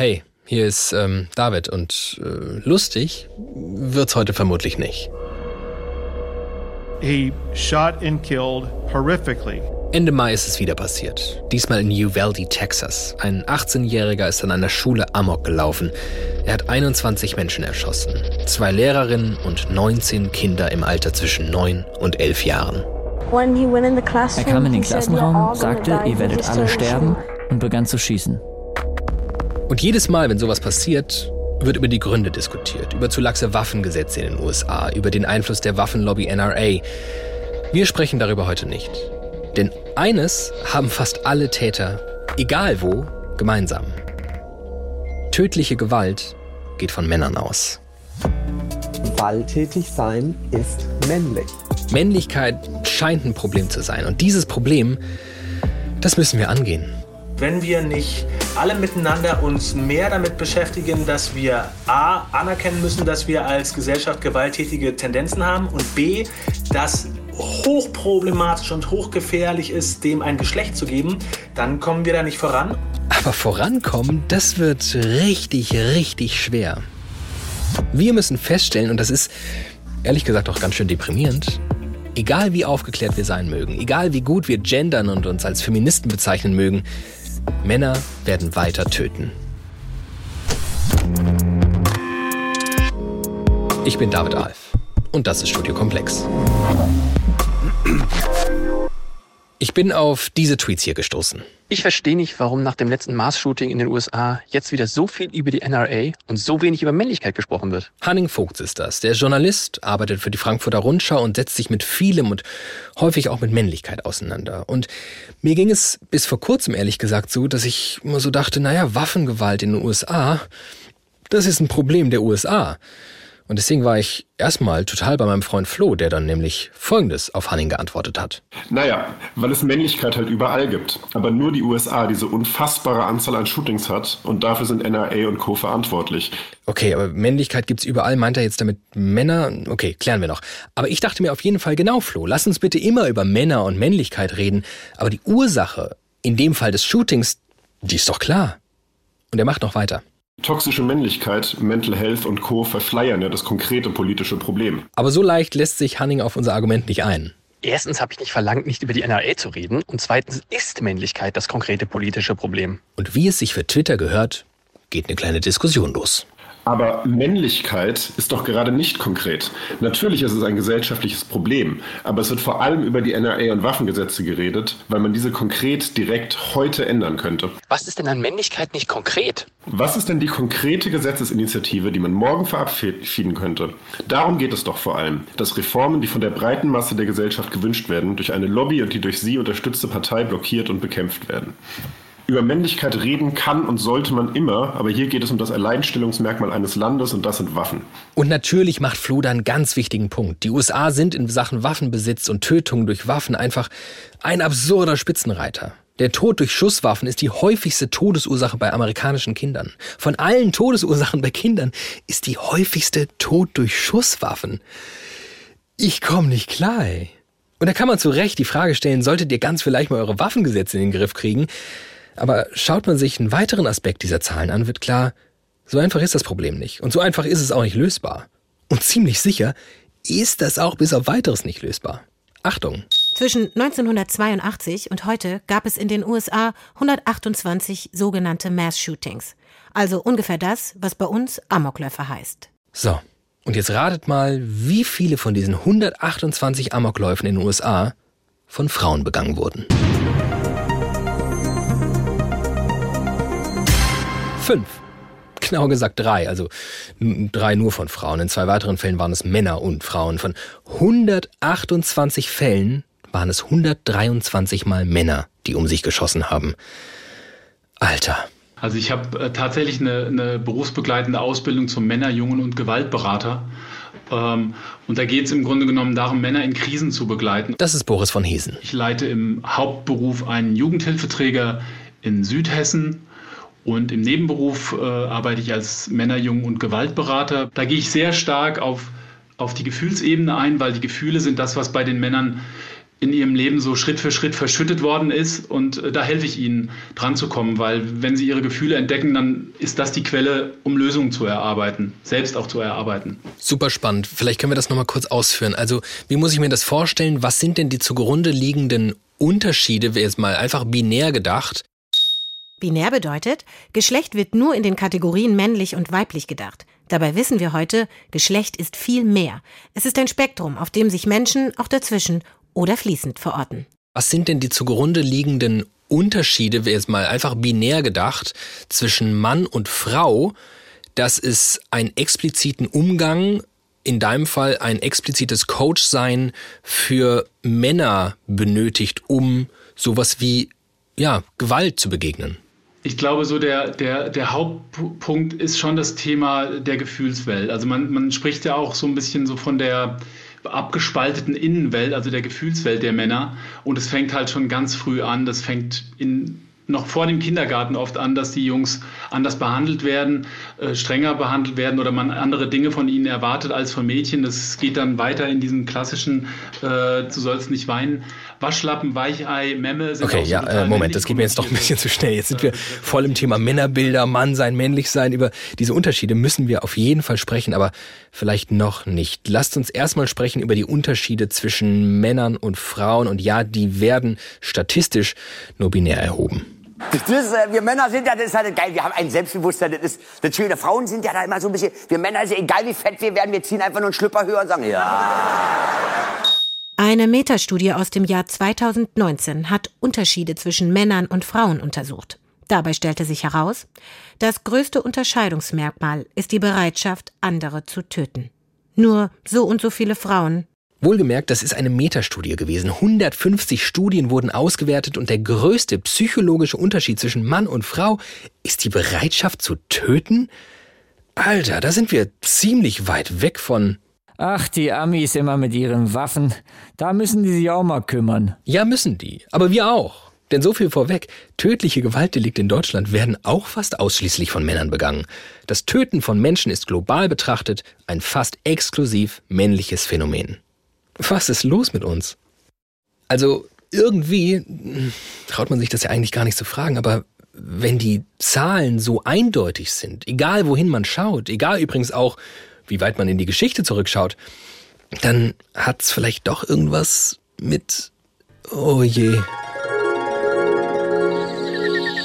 Hey, hier ist ähm, David und äh, lustig wird's heute vermutlich nicht. He shot and killed horrifically. Ende Mai ist es wieder passiert. Diesmal in Uvalde, Texas. Ein 18-Jähriger ist an einer Schule Amok gelaufen. Er hat 21 Menschen erschossen. Zwei Lehrerinnen und 19 Kinder im Alter zwischen 9 und 11 Jahren. Er kam in den Klassenraum, sagte, ihr werdet alle sterben und begann zu schießen. Und jedes Mal, wenn sowas passiert, wird über die Gründe diskutiert, über zu laxe Waffengesetze in den USA, über den Einfluss der Waffenlobby NRA. Wir sprechen darüber heute nicht. Denn eines haben fast alle Täter, egal wo, gemeinsam. Tödliche Gewalt geht von Männern aus. Gewalttätig sein ist männlich. Männlichkeit scheint ein Problem zu sein. Und dieses Problem, das müssen wir angehen. Wenn wir nicht alle miteinander uns mehr damit beschäftigen, dass wir A, anerkennen müssen, dass wir als Gesellschaft gewalttätige Tendenzen haben und B, dass hochproblematisch und hochgefährlich ist, dem ein Geschlecht zu geben, dann kommen wir da nicht voran. Aber vorankommen, das wird richtig, richtig schwer. Wir müssen feststellen, und das ist ehrlich gesagt auch ganz schön deprimierend, egal wie aufgeklärt wir sein mögen, egal wie gut wir gendern und uns als Feministen bezeichnen mögen, Männer werden weiter töten. Ich bin David Alf und das ist Studio Komplex. Ich bin auf diese Tweets hier gestoßen. Ich verstehe nicht, warum nach dem letzten Mars-Shooting in den USA jetzt wieder so viel über die NRA und so wenig über Männlichkeit gesprochen wird. Hanning Vogts ist das. Der Journalist arbeitet für die Frankfurter Rundschau und setzt sich mit vielem und häufig auch mit Männlichkeit auseinander. Und mir ging es bis vor kurzem ehrlich gesagt so, dass ich immer so dachte, naja, Waffengewalt in den USA, das ist ein Problem der USA. Und deswegen war ich erstmal total bei meinem Freund Flo, der dann nämlich Folgendes auf Hanning geantwortet hat. Naja, weil es Männlichkeit halt überall gibt. Aber nur die USA diese unfassbare Anzahl an Shootings hat und dafür sind NRA und Co. verantwortlich. Okay, aber Männlichkeit gibt's überall. Meint er jetzt damit Männer? Okay, klären wir noch. Aber ich dachte mir auf jeden Fall genau, Flo, lass uns bitte immer über Männer und Männlichkeit reden. Aber die Ursache, in dem Fall des Shootings, die ist doch klar. Und er macht noch weiter. Toxische Männlichkeit, Mental Health und Co. verschleiern ja das konkrete politische Problem. Aber so leicht lässt sich Hanning auf unser Argument nicht ein. Erstens habe ich nicht verlangt, nicht über die NRA zu reden. Und zweitens ist Männlichkeit das konkrete politische Problem. Und wie es sich für Twitter gehört, geht eine kleine Diskussion los. Aber Männlichkeit ist doch gerade nicht konkret. Natürlich ist es ein gesellschaftliches Problem, aber es wird vor allem über die NRA und Waffengesetze geredet, weil man diese konkret direkt heute ändern könnte. Was ist denn an Männlichkeit nicht konkret? Was ist denn die konkrete Gesetzesinitiative, die man morgen verabschieden könnte? Darum geht es doch vor allem, dass Reformen, die von der breiten Masse der Gesellschaft gewünscht werden, durch eine Lobby und die durch sie unterstützte Partei blockiert und bekämpft werden. Über Männlichkeit reden kann und sollte man immer, aber hier geht es um das Alleinstellungsmerkmal eines Landes und das sind Waffen. Und natürlich macht Flo da einen ganz wichtigen Punkt. Die USA sind in Sachen Waffenbesitz und Tötung durch Waffen einfach ein absurder Spitzenreiter. Der Tod durch Schusswaffen ist die häufigste Todesursache bei amerikanischen Kindern. Von allen Todesursachen bei Kindern ist die häufigste Tod durch Schusswaffen. Ich komme nicht klar, ey. Und da kann man zu Recht die Frage stellen, solltet ihr ganz vielleicht mal eure Waffengesetze in den Griff kriegen? Aber schaut man sich einen weiteren Aspekt dieser Zahlen an, wird klar, so einfach ist das Problem nicht. Und so einfach ist es auch nicht lösbar. Und ziemlich sicher ist das auch bis auf weiteres nicht lösbar. Achtung! Zwischen 1982 und heute gab es in den USA 128 sogenannte Mass-Shootings. Also ungefähr das, was bei uns Amokläufer heißt. So, und jetzt ratet mal, wie viele von diesen 128 Amokläufen in den USA von Frauen begangen wurden. Fünf. Genau gesagt drei, also drei nur von Frauen. In zwei weiteren Fällen waren es Männer und Frauen. Von 128 Fällen waren es 123 Mal Männer, die um sich geschossen haben. Alter. Also ich habe äh, tatsächlich eine, eine, berufsbegleitende Ausbildung zum Männer-, Jungen- und Gewaltberater. Ähm, und da geht es im Grunde genommen darum, Männer in Krisen zu begleiten. Das ist Boris von Hesen. Ich leite im Hauptberuf einen Jugendhilfeträger in Südhessen und im Nebenberuf äh, arbeite ich als Männer-, Jungen- und Gewaltberater. Da gehe ich sehr stark auf, auf die Gefühlsebene ein, weil die Gefühle sind das, was bei den Männern in ihrem Leben so Schritt für Schritt verschüttet worden ist. Und äh, da helfe ich ihnen dran zu kommen, weil wenn sie ihre Gefühle entdecken, dann ist das die Quelle, um Lösungen zu erarbeiten, selbst auch zu erarbeiten. Super spannend. Vielleicht können wir das nochmal kurz ausführen. Also, wie muss ich mir das vorstellen? Was sind denn die zugrunde liegenden Unterschiede, wäre jetzt mal einfach binär gedacht? Binär bedeutet, Geschlecht wird nur in den Kategorien männlich und weiblich gedacht. Dabei wissen wir heute, Geschlecht ist viel mehr. Es ist ein Spektrum, auf dem sich Menschen auch dazwischen oder fließend verorten. Was sind denn die zugrunde liegenden Unterschiede, wäre jetzt mal einfach binär gedacht, zwischen Mann und Frau, dass es einen expliziten Umgang, in deinem Fall ein explizites Coachsein für Männer benötigt, um sowas wie ja, Gewalt zu begegnen? Ich glaube, so der, der, der Hauptpunkt ist schon das Thema der Gefühlswelt. Also man, man spricht ja auch so ein bisschen so von der abgespalteten Innenwelt, also der Gefühlswelt der Männer. Und es fängt halt schon ganz früh an. Das fängt in, noch vor dem Kindergarten oft an, dass die Jungs anders behandelt werden, äh, strenger behandelt werden oder man andere Dinge von ihnen erwartet als von Mädchen. Das geht dann weiter in diesem klassischen, äh, du sollst nicht weinen. Waschlappen, Weichei, Memme sind Okay, ja, äh, Moment, das geht mir jetzt doch ein bisschen zu schnell. Jetzt sind wir voll im Thema Männerbilder, Mann sein, männlich sein. Über diese Unterschiede müssen wir auf jeden Fall sprechen, aber vielleicht noch nicht. Lasst uns erstmal sprechen über die Unterschiede zwischen Männern und Frauen. Und ja, die werden statistisch nur binär erhoben. Das ist, äh, wir Männer sind ja, das ist halt geil, wir haben ein Selbstbewusstsein, das ist, das Schöne. Frauen sind ja da immer so ein bisschen, wir Männer, ist ja egal wie fett wir werden, wir ziehen einfach nur einen Schlüpper höher und sagen, ja. Eine Metastudie aus dem Jahr 2019 hat Unterschiede zwischen Männern und Frauen untersucht. Dabei stellte sich heraus, das größte Unterscheidungsmerkmal ist die Bereitschaft, andere zu töten. Nur so und so viele Frauen Wohlgemerkt, das ist eine Metastudie gewesen. 150 Studien wurden ausgewertet und der größte psychologische Unterschied zwischen Mann und Frau ist die Bereitschaft zu töten? Alter, da sind wir ziemlich weit weg von Ach, die Amis immer mit ihren Waffen. Da müssen die sich auch mal kümmern. Ja, müssen die. Aber wir auch. Denn so viel vorweg, tödliche Gewaltdelikte in Deutschland werden auch fast ausschließlich von Männern begangen. Das Töten von Menschen ist global betrachtet ein fast exklusiv männliches Phänomen. Was ist los mit uns? Also irgendwie traut man sich das ja eigentlich gar nicht zu fragen, aber wenn die Zahlen so eindeutig sind, egal wohin man schaut, egal übrigens auch, wie weit man in die Geschichte zurückschaut, dann hat's vielleicht doch irgendwas mit. Oh je.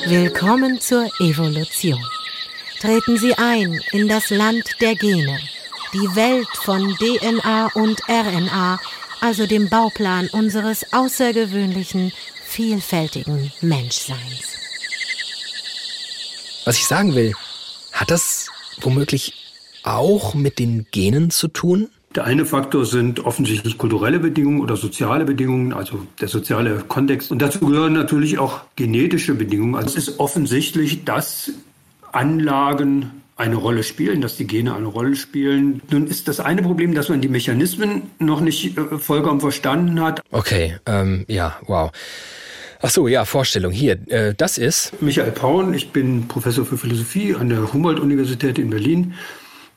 Willkommen zur Evolution. Treten Sie ein in das Land der Gene, die Welt von DNA und RNA, also dem Bauplan unseres außergewöhnlichen, vielfältigen Menschseins. Was ich sagen will, hat das womöglich auch mit den Genen zu tun? Der eine Faktor sind offensichtlich kulturelle Bedingungen oder soziale Bedingungen, also der soziale Kontext. Und dazu gehören natürlich auch genetische Bedingungen. Also es ist offensichtlich, dass Anlagen eine Rolle spielen, dass die Gene eine Rolle spielen. Nun ist das eine Problem, dass man die Mechanismen noch nicht äh, vollkommen verstanden hat. Okay, ähm, ja, wow. Ach so, ja, Vorstellung. Hier, äh, das ist. Michael Paun, ich bin Professor für Philosophie an der Humboldt-Universität in Berlin.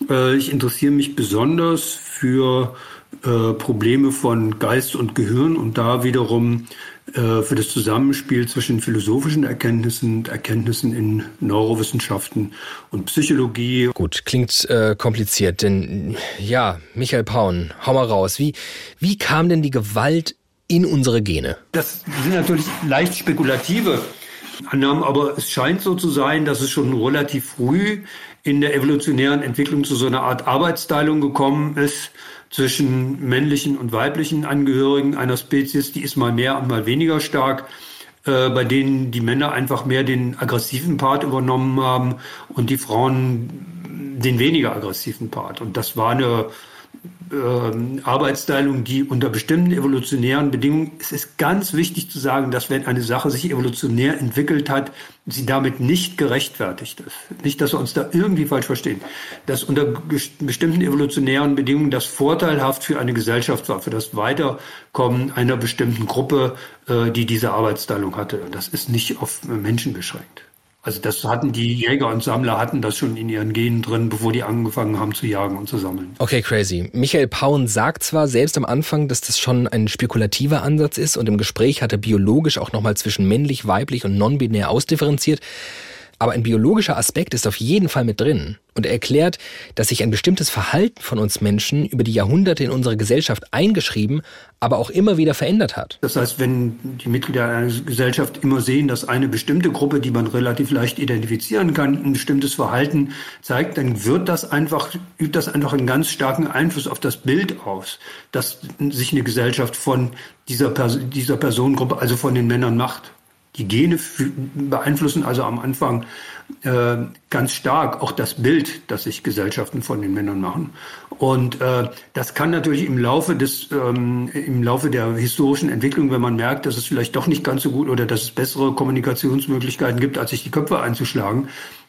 Äh, ich interessiere mich besonders für äh, Probleme von Geist und Gehirn und da wiederum für das Zusammenspiel zwischen philosophischen Erkenntnissen und Erkenntnissen in Neurowissenschaften und Psychologie. Gut, klingt äh, kompliziert, denn ja, Michael Paun, hau mal raus. Wie, wie kam denn die Gewalt in unsere Gene? Das sind natürlich leicht spekulative Annahmen, aber es scheint so zu sein, dass es schon relativ früh in der evolutionären Entwicklung zu so einer Art Arbeitsteilung gekommen ist zwischen männlichen und weiblichen Angehörigen einer Spezies, die ist mal mehr und mal weniger stark, äh, bei denen die Männer einfach mehr den aggressiven Part übernommen haben und die Frauen den weniger aggressiven Part. Und das war eine äh, Arbeitsteilung, die unter bestimmten evolutionären Bedingungen, es ist ganz wichtig zu sagen, dass wenn eine Sache sich evolutionär entwickelt hat, sie damit nicht gerechtfertigt ist. Nicht, dass wir uns da irgendwie falsch verstehen. Dass unter bestimmten evolutionären Bedingungen das vorteilhaft für eine Gesellschaft war, für das Weiterkommen einer bestimmten Gruppe, äh, die diese Arbeitsteilung hatte. Das ist nicht auf Menschen beschränkt. Also das hatten die Jäger und Sammler hatten das schon in ihren Genen drin, bevor die angefangen haben zu jagen und zu sammeln. Okay, crazy. Michael Pauen sagt zwar selbst am Anfang, dass das schon ein spekulativer Ansatz ist und im Gespräch hat er biologisch auch nochmal zwischen männlich, weiblich und non-binär ausdifferenziert. Aber ein biologischer Aspekt ist auf jeden Fall mit drin. Und er erklärt, dass sich ein bestimmtes Verhalten von uns Menschen über die Jahrhunderte in unsere Gesellschaft eingeschrieben, aber auch immer wieder verändert hat. Das heißt, wenn die Mitglieder einer Gesellschaft immer sehen, dass eine bestimmte Gruppe, die man relativ leicht identifizieren kann, ein bestimmtes Verhalten zeigt, dann wird das einfach, übt das einfach einen ganz starken Einfluss auf das Bild aus, dass sich eine Gesellschaft von dieser, Pers dieser Personengruppe, also von den Männern macht. Die Gene beeinflussen also am Anfang äh, ganz stark auch das Bild, das sich Gesellschaften von den Männern machen. Und äh, das kann natürlich im Laufe des, ähm, im Laufe der historischen Entwicklung, wenn man merkt, dass es vielleicht doch nicht ganz so gut oder dass es bessere Kommunikationsmöglichkeiten gibt, als sich die Köpfe einzuschlagen,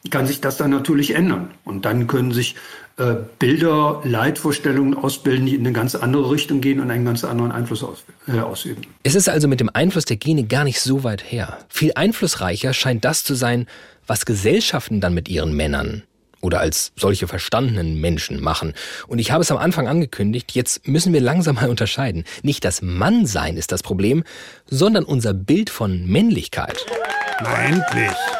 kann sich das dann natürlich ändern. Und dann können sich äh, Bilder, Leitvorstellungen ausbilden, die in eine ganz andere Richtung gehen und einen ganz anderen Einfluss aus, äh, ausüben. Es ist also mit dem Einfluss der Gene gar nicht so weit her. Viel einflussreicher scheint das zu sein, was Gesellschaften dann mit ihren Männern oder als solche verstandenen Menschen machen. Und ich habe es am Anfang angekündigt, jetzt müssen wir langsam mal unterscheiden. Nicht das Mannsein ist das Problem, sondern unser Bild von Männlichkeit. Na endlich!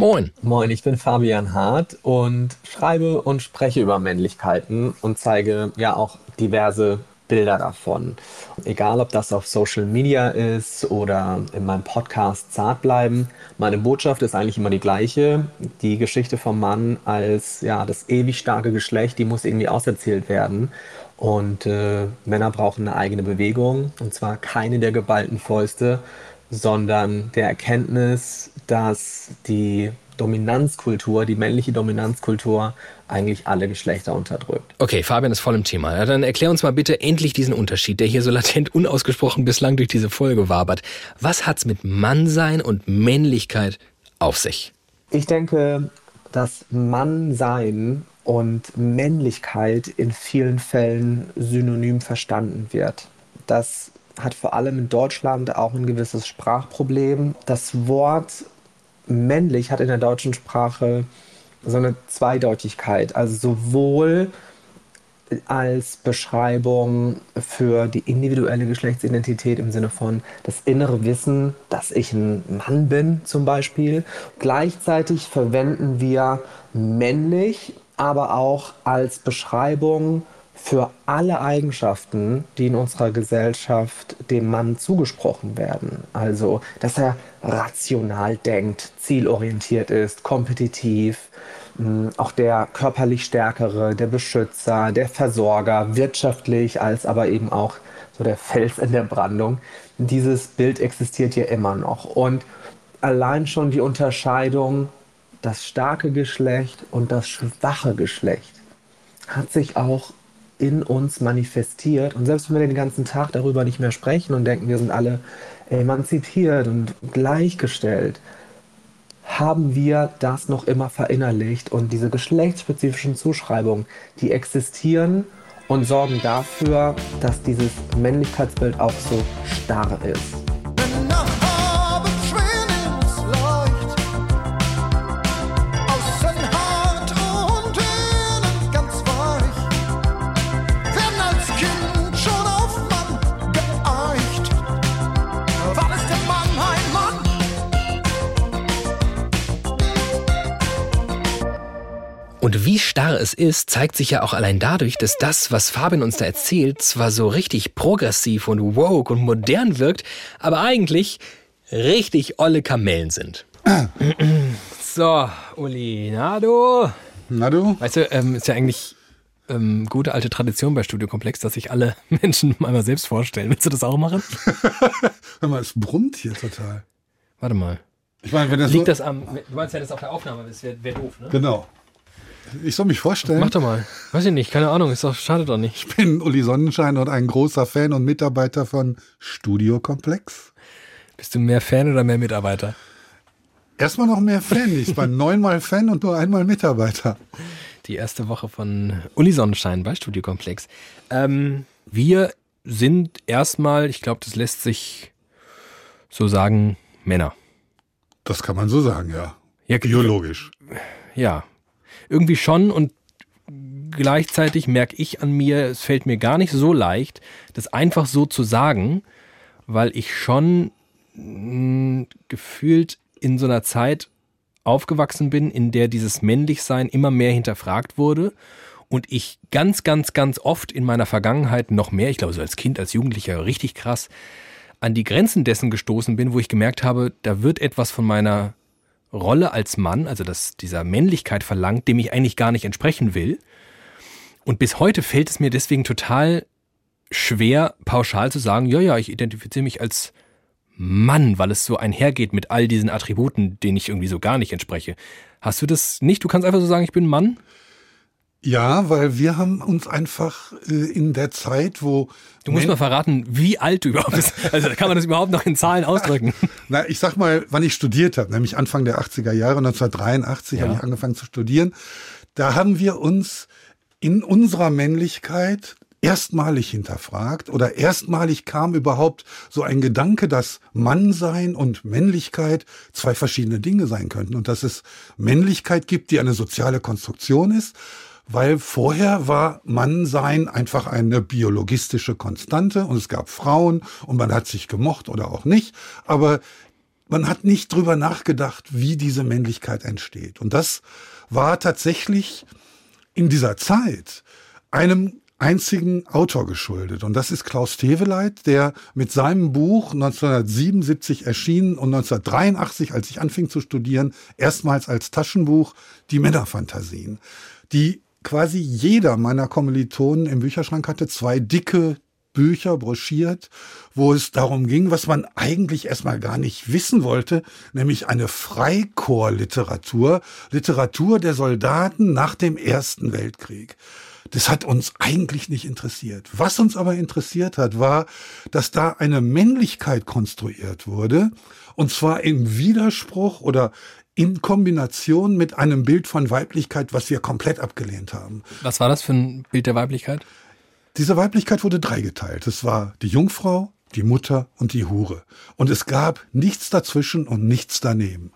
Moin. Moin, ich bin Fabian Hart und schreibe und spreche über Männlichkeiten und zeige ja auch diverse Bilder davon. Egal, ob das auf Social Media ist oder in meinem Podcast Zart bleiben. Meine Botschaft ist eigentlich immer die gleiche. Die Geschichte vom Mann als ja, das ewig starke Geschlecht, die muss irgendwie auserzählt werden. Und äh, Männer brauchen eine eigene Bewegung und zwar keine der geballten Fäuste, sondern der Erkenntnis, dass die Dominanzkultur, die männliche Dominanzkultur eigentlich alle Geschlechter unterdrückt. Okay, Fabian ist voll im Thema. Ja, dann erklär uns mal bitte endlich diesen Unterschied, der hier so latent unausgesprochen bislang durch diese Folge wabert. Was hat's mit Mannsein und Männlichkeit auf sich? Ich denke, dass Mannsein und Männlichkeit in vielen Fällen synonym verstanden wird. Das hat vor allem in Deutschland auch ein gewisses Sprachproblem. Das Wort männlich hat in der deutschen Sprache so eine Zweideutigkeit. Also sowohl als Beschreibung für die individuelle Geschlechtsidentität im Sinne von das innere Wissen, dass ich ein Mann bin zum Beispiel. Gleichzeitig verwenden wir männlich, aber auch als Beschreibung für alle Eigenschaften, die in unserer Gesellschaft dem Mann zugesprochen werden. Also, dass er rational denkt, zielorientiert ist, kompetitiv, hm, auch der körperlich Stärkere, der Beschützer, der Versorger, wirtschaftlich als aber eben auch so der Fels in der Brandung. Dieses Bild existiert hier immer noch. Und allein schon die Unterscheidung, das starke Geschlecht und das schwache Geschlecht, hat sich auch in uns manifestiert. Und selbst wenn wir den ganzen Tag darüber nicht mehr sprechen und denken, wir sind alle emanzipiert und gleichgestellt, haben wir das noch immer verinnerlicht. Und diese geschlechtsspezifischen Zuschreibungen, die existieren und sorgen dafür, dass dieses Männlichkeitsbild auch so starr ist. Starr es ist, zeigt sich ja auch allein dadurch, dass das, was Fabian uns da erzählt, zwar so richtig progressiv und woke und modern wirkt, aber eigentlich richtig olle Kamellen sind. so, Uli, na du? Na du? Weißt du, ähm, ist ja eigentlich ähm, gute alte Tradition bei Studiokomplex, dass sich alle Menschen mal selbst vorstellen. Willst du das auch machen? Hör mal, es brummt hier total. Warte mal. Ich meine, wenn das Liegt so das am. Du meinst ja, das auf der Aufnahme das wäre wär doof, ne? Genau. Ich soll mich vorstellen. Mach doch mal. Weiß ich nicht, keine Ahnung, ist doch, schade doch nicht. Ich bin Uli Sonnenschein und ein großer Fan und Mitarbeiter von Studio Komplex. Bist du mehr Fan oder mehr Mitarbeiter? Erstmal noch mehr Fan. Ich war neunmal Fan und nur einmal Mitarbeiter. Die erste Woche von Uli Sonnenschein bei Studio Komplex. Ähm, wir sind erstmal, ich glaube, das lässt sich so sagen, Männer. Das kann man so sagen, ja. ja Biologisch. Ja, irgendwie schon und gleichzeitig merke ich an mir, es fällt mir gar nicht so leicht, das einfach so zu sagen, weil ich schon hm, gefühlt in so einer Zeit aufgewachsen bin, in der dieses Männlichsein immer mehr hinterfragt wurde und ich ganz, ganz, ganz oft in meiner Vergangenheit noch mehr, ich glaube so als Kind, als Jugendlicher richtig krass, an die Grenzen dessen gestoßen bin, wo ich gemerkt habe, da wird etwas von meiner Rolle als Mann, also das, dieser Männlichkeit verlangt, dem ich eigentlich gar nicht entsprechen will. Und bis heute fällt es mir deswegen total schwer, pauschal zu sagen, ja, ja, ich identifiziere mich als Mann, weil es so einhergeht mit all diesen Attributen, denen ich irgendwie so gar nicht entspreche. Hast du das nicht? Du kannst einfach so sagen, ich bin Mann? Ja, weil wir haben uns einfach äh, in der Zeit, wo. Du musst mal verraten, wie alt du überhaupt bist. Also kann man das überhaupt noch in Zahlen ausdrücken? Na, ich sag mal, wann ich studiert habe, nämlich Anfang der 80er Jahre, 1983 ja. habe ich angefangen zu studieren. Da haben wir uns in unserer Männlichkeit erstmalig hinterfragt oder erstmalig kam überhaupt so ein Gedanke, dass Mannsein und Männlichkeit zwei verschiedene Dinge sein könnten und dass es Männlichkeit gibt, die eine soziale Konstruktion ist, weil vorher war Mannsein einfach eine biologistische Konstante und es gab Frauen und man hat sich gemocht oder auch nicht, aber man hat nicht drüber nachgedacht, wie diese Männlichkeit entsteht. Und das war tatsächlich in dieser Zeit einem einzigen Autor geschuldet. Und das ist Klaus Teveleit, der mit seinem Buch 1977 erschienen und 1983, als ich anfing zu studieren, erstmals als Taschenbuch Die Männerfantasien, die quasi jeder meiner Kommilitonen im Bücherschrank hatte, zwei dicke Bücher broschiert, wo es darum ging, was man eigentlich erstmal gar nicht wissen wollte, nämlich eine Freikorpsliteratur, Literatur der Soldaten nach dem Ersten Weltkrieg. Das hat uns eigentlich nicht interessiert. Was uns aber interessiert hat, war, dass da eine Männlichkeit konstruiert wurde, und zwar im Widerspruch oder in Kombination mit einem Bild von Weiblichkeit, was wir komplett abgelehnt haben. Was war das für ein Bild der Weiblichkeit? Diese Weiblichkeit wurde dreigeteilt. Es war die Jungfrau, die Mutter und die Hure. Und es gab nichts dazwischen und nichts daneben.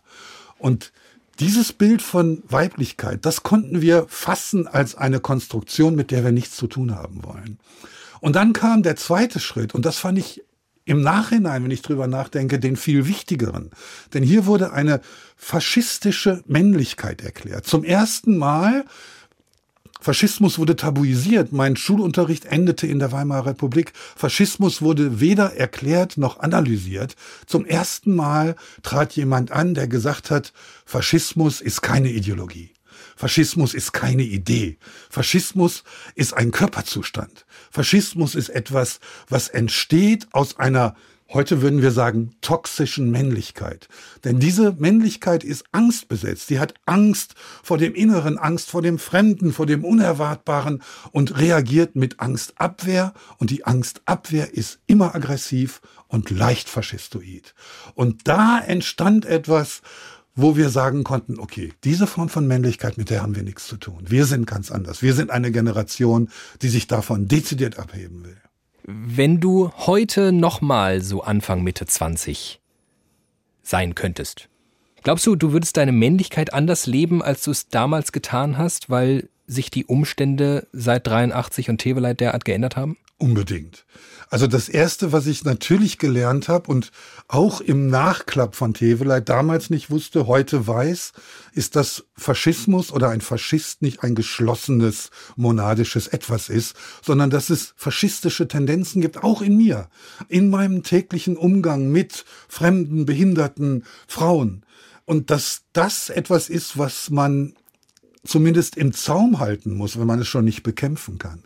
Und dieses Bild von Weiblichkeit, das konnten wir fassen als eine Konstruktion, mit der wir nichts zu tun haben wollen. Und dann kam der zweite Schritt, und das fand ich im Nachhinein, wenn ich drüber nachdenke, den viel wichtigeren. Denn hier wurde eine faschistische Männlichkeit erklärt. Zum ersten Mal Faschismus wurde tabuisiert. Mein Schulunterricht endete in der Weimarer Republik. Faschismus wurde weder erklärt noch analysiert. Zum ersten Mal trat jemand an, der gesagt hat, Faschismus ist keine Ideologie. Faschismus ist keine Idee. Faschismus ist ein Körperzustand. Faschismus ist etwas, was entsteht aus einer Heute würden wir sagen, toxischen Männlichkeit. Denn diese Männlichkeit ist angstbesetzt. Die hat Angst vor dem Inneren, Angst vor dem Fremden, vor dem Unerwartbaren und reagiert mit Angstabwehr. Und die Angstabwehr ist immer aggressiv und leicht faschistoid. Und da entstand etwas, wo wir sagen konnten, okay, diese Form von Männlichkeit, mit der haben wir nichts zu tun. Wir sind ganz anders. Wir sind eine Generation, die sich davon dezidiert abheben will. Wenn du heute nochmal so Anfang Mitte 20 sein könntest, glaubst du, du würdest deine Männlichkeit anders leben, als du es damals getan hast, weil sich die Umstände seit 83 und Teveleit derart geändert haben? Unbedingt. Also das Erste, was ich natürlich gelernt habe und auch im Nachklapp von Teveleit damals nicht wusste, heute weiß, ist, dass Faschismus oder ein Faschist nicht ein geschlossenes monadisches Etwas ist, sondern dass es faschistische Tendenzen gibt, auch in mir, in meinem täglichen Umgang mit fremden, behinderten Frauen. Und dass das etwas ist, was man zumindest im Zaum halten muss, wenn man es schon nicht bekämpfen kann.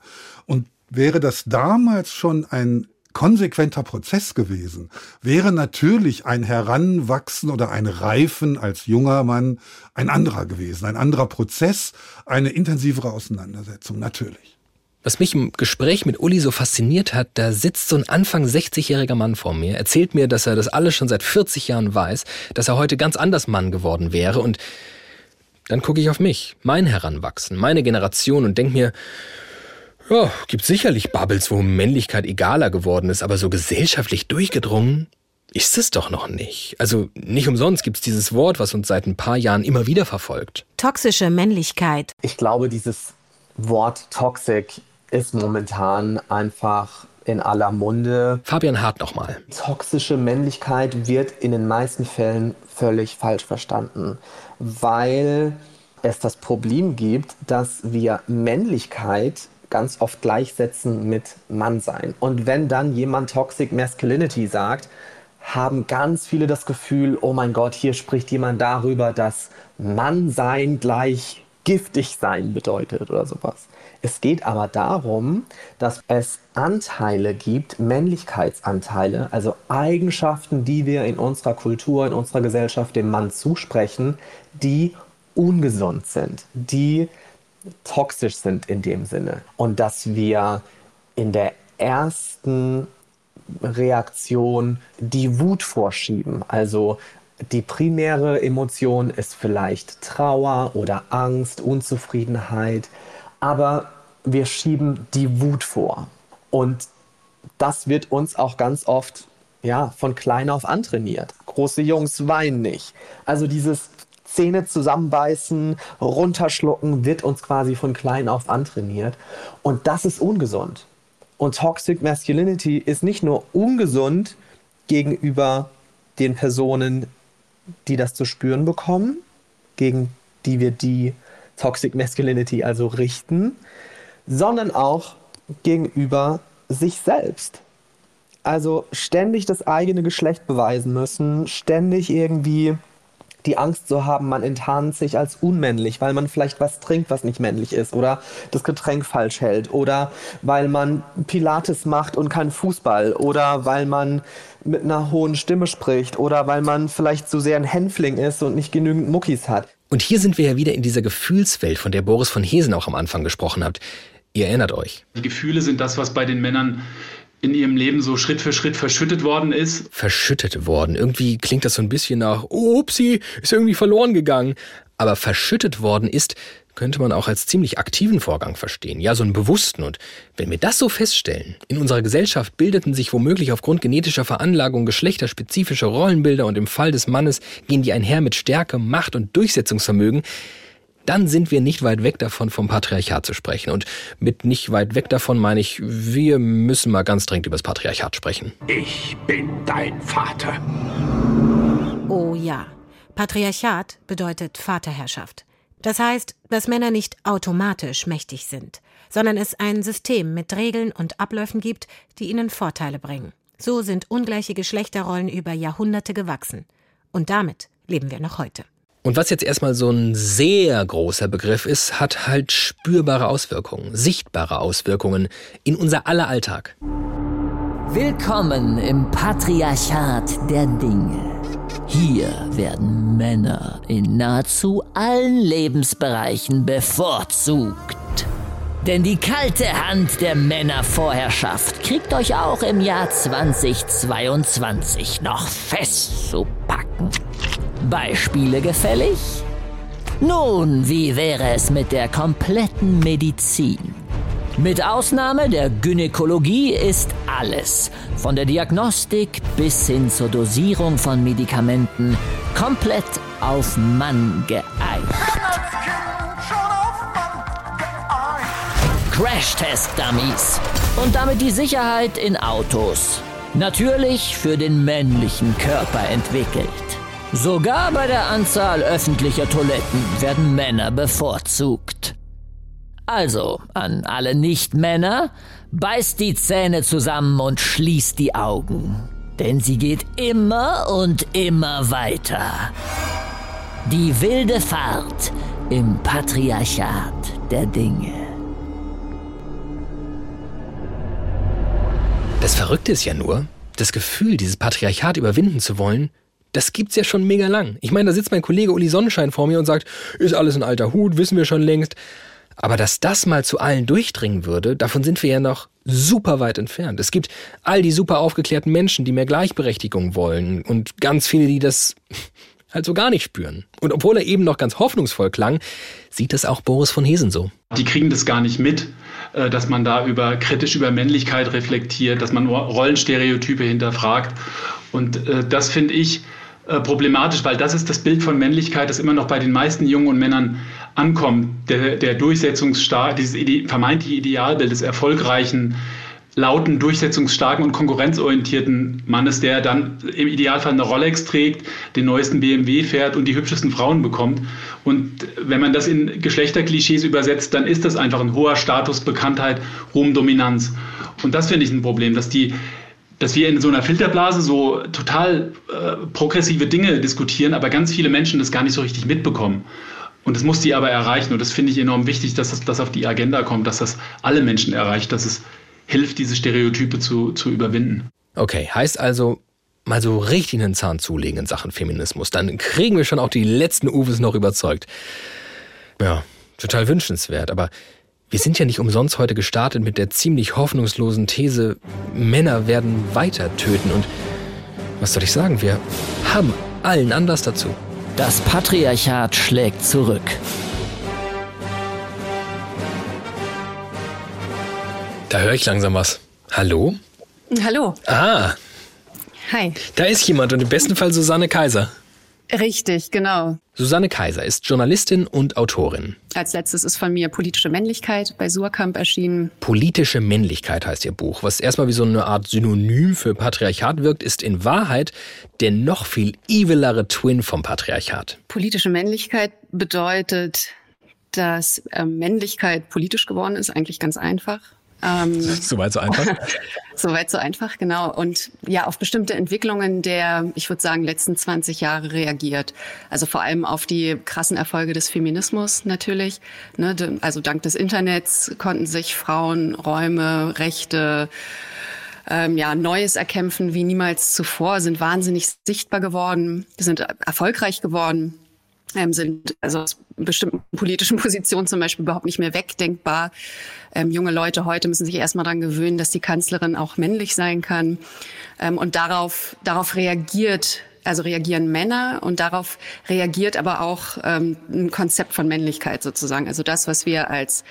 Und Wäre das damals schon ein konsequenter Prozess gewesen, wäre natürlich ein Heranwachsen oder ein Reifen als junger Mann ein anderer gewesen, ein anderer Prozess, eine intensivere Auseinandersetzung, natürlich. Was mich im Gespräch mit Uli so fasziniert hat, da sitzt so ein Anfang 60-jähriger Mann vor mir, erzählt mir, dass er das alles schon seit 40 Jahren weiß, dass er heute ganz anders Mann geworden wäre und dann gucke ich auf mich, mein Heranwachsen, meine Generation und denke mir, ja, gibt sicherlich Bubbles, wo Männlichkeit egaler geworden ist, aber so gesellschaftlich durchgedrungen ist es doch noch nicht. Also nicht umsonst gibt es dieses Wort, was uns seit ein paar Jahren immer wieder verfolgt. Toxische Männlichkeit. Ich glaube, dieses Wort toxic ist momentan einfach in aller Munde. Fabian Hart nochmal. Toxische Männlichkeit wird in den meisten Fällen völlig falsch verstanden, weil es das Problem gibt, dass wir Männlichkeit ganz oft gleichsetzen mit Mannsein. Und wenn dann jemand Toxic Masculinity sagt, haben ganz viele das Gefühl, oh mein Gott, hier spricht jemand darüber, dass Mannsein gleich giftig sein bedeutet oder sowas. Es geht aber darum, dass es Anteile gibt, Männlichkeitsanteile, also Eigenschaften, die wir in unserer Kultur, in unserer Gesellschaft dem Mann zusprechen, die ungesund sind, die toxisch sind in dem Sinne. Und dass wir in der ersten Reaktion die Wut vorschieben. Also die primäre Emotion ist vielleicht Trauer oder Angst, Unzufriedenheit, aber wir schieben die Wut vor. Und das wird uns auch ganz oft ja, von klein auf antrainiert. Große Jungs weinen nicht. Also dieses Zähne zusammenbeißen, runterschlucken wird uns quasi von klein auf antrainiert. Und das ist ungesund. Und Toxic Masculinity ist nicht nur ungesund gegenüber den Personen, die das zu spüren bekommen, gegen die wir die Toxic Masculinity also richten, sondern auch gegenüber sich selbst. Also ständig das eigene Geschlecht beweisen müssen, ständig irgendwie die Angst zu haben, man enttarnt sich als unmännlich, weil man vielleicht was trinkt, was nicht männlich ist oder das Getränk falsch hält oder weil man Pilates macht und kein Fußball oder weil man mit einer hohen Stimme spricht oder weil man vielleicht zu sehr ein Hänfling ist und nicht genügend Muckis hat. Und hier sind wir ja wieder in dieser Gefühlswelt, von der Boris von Hesen auch am Anfang gesprochen hat. Ihr erinnert euch. Die Gefühle sind das, was bei den Männern in ihrem Leben so Schritt für Schritt verschüttet worden ist. Verschüttet worden. Irgendwie klingt das so ein bisschen nach, oh, upsie, ist irgendwie verloren gegangen. Aber verschüttet worden ist, könnte man auch als ziemlich aktiven Vorgang verstehen. Ja, so einen bewussten. Und wenn wir das so feststellen, in unserer Gesellschaft bildeten sich womöglich aufgrund genetischer Veranlagung geschlechterspezifische Rollenbilder und im Fall des Mannes gehen die einher mit Stärke, Macht und Durchsetzungsvermögen, dann sind wir nicht weit weg davon, vom Patriarchat zu sprechen. Und mit nicht weit weg davon meine ich, wir müssen mal ganz dringend über das Patriarchat sprechen. Ich bin dein Vater. Oh ja. Patriarchat bedeutet Vaterherrschaft. Das heißt, dass Männer nicht automatisch mächtig sind, sondern es ein System mit Regeln und Abläufen gibt, die ihnen Vorteile bringen. So sind ungleiche Geschlechterrollen über Jahrhunderte gewachsen. Und damit leben wir noch heute. Und was jetzt erstmal so ein sehr großer Begriff ist, hat halt spürbare Auswirkungen, sichtbare Auswirkungen in unser aller Alltag. Willkommen im Patriarchat der Dinge. Hier werden Männer in nahezu allen Lebensbereichen bevorzugt. Denn die kalte Hand der Männervorherrschaft kriegt euch auch im Jahr 2022 noch festzupacken. Beispiele gefällig? Nun, wie wäre es mit der kompletten Medizin? Mit Ausnahme der Gynäkologie ist alles, von der Diagnostik bis hin zur Dosierung von Medikamenten, komplett auf Mann geeicht. Crash-Test-Dummies und damit die Sicherheit in Autos. Natürlich für den männlichen Körper entwickelt. Sogar bei der Anzahl öffentlicher Toiletten werden Männer bevorzugt. Also, an alle Nicht-Männer, beißt die Zähne zusammen und schließt die Augen. Denn sie geht immer und immer weiter. Die wilde Fahrt im Patriarchat der Dinge. Das Verrückte ist ja nur, das Gefühl, dieses Patriarchat überwinden zu wollen, das gibt's ja schon mega lang. Ich meine, da sitzt mein Kollege Uli Sonnenschein vor mir und sagt, ist alles ein alter Hut, wissen wir schon längst. Aber dass das mal zu allen durchdringen würde, davon sind wir ja noch super weit entfernt. Es gibt all die super aufgeklärten Menschen, die mehr Gleichberechtigung wollen und ganz viele, die das halt so gar nicht spüren. Und obwohl er eben noch ganz hoffnungsvoll klang, sieht das auch Boris von Hesen so. Die kriegen das gar nicht mit, äh, dass man da über kritisch über Männlichkeit reflektiert, dass man Rollenstereotype hinterfragt Und äh, das finde ich äh, problematisch, weil das ist das Bild von Männlichkeit, das immer noch bei den meisten Jungen und Männern ankommt. Der, der Durchsetzungsstar, dieses Ide vermeintliche Idealbild des erfolgreichen, lauten, durchsetzungsstarken und konkurrenzorientierten Mannes, der dann im Idealfall eine Rolex trägt, den neuesten BMW fährt und die hübschesten Frauen bekommt. Und wenn man das in Geschlechterklischees übersetzt, dann ist das einfach ein hoher Status, Bekanntheit, Ruhm, Dominanz. Und das finde ich ein Problem, dass die dass wir in so einer Filterblase so total äh, progressive Dinge diskutieren, aber ganz viele Menschen das gar nicht so richtig mitbekommen. Und das muss die aber erreichen. Und das finde ich enorm wichtig, dass das, das auf die Agenda kommt, dass das alle Menschen erreicht, dass es hilft, diese Stereotype zu, zu überwinden. Okay, heißt also, mal so richtig einen Zahn zulegen in Sachen Feminismus. Dann kriegen wir schon auch die letzten Uwes noch überzeugt. Ja, total wünschenswert. Aber wir sind ja nicht umsonst heute gestartet mit der ziemlich hoffnungslosen These, Männer werden weiter töten. Und was soll ich sagen, wir haben allen Anlass dazu. Das Patriarchat schlägt zurück. Da höre ich langsam was. Hallo? Hallo. Ah. Hi. Da ist jemand und im besten Fall Susanne Kaiser. Richtig, genau. Susanne Kaiser ist Journalistin und Autorin. Als letztes ist von mir Politische Männlichkeit bei Surkamp erschienen. Politische Männlichkeit heißt ihr Buch. Was erstmal wie so eine Art Synonym für Patriarchat wirkt, ist in Wahrheit der noch viel evilere Twin vom Patriarchat. Politische Männlichkeit bedeutet, dass äh, Männlichkeit politisch geworden ist, eigentlich ganz einfach. Ähm, Soweit so einfach. Soweit so einfach, genau. Und ja, auf bestimmte Entwicklungen der, ich würde sagen, letzten 20 Jahre reagiert. Also vor allem auf die krassen Erfolge des Feminismus natürlich. Ne, also dank des Internets konnten sich Frauen Räume, Rechte, ähm, ja, Neues erkämpfen wie niemals zuvor, sind wahnsinnig sichtbar geworden, sind erfolgreich geworden ähm, sind also aus bestimmten politischen Positionen zum Beispiel überhaupt nicht mehr wegdenkbar. Ähm, junge Leute heute müssen sich erstmal daran gewöhnen, dass die Kanzlerin auch männlich sein kann. Ähm, und darauf, darauf reagiert also reagieren Männer und darauf reagiert aber auch ähm, ein Konzept von Männlichkeit sozusagen. Also das, was wir als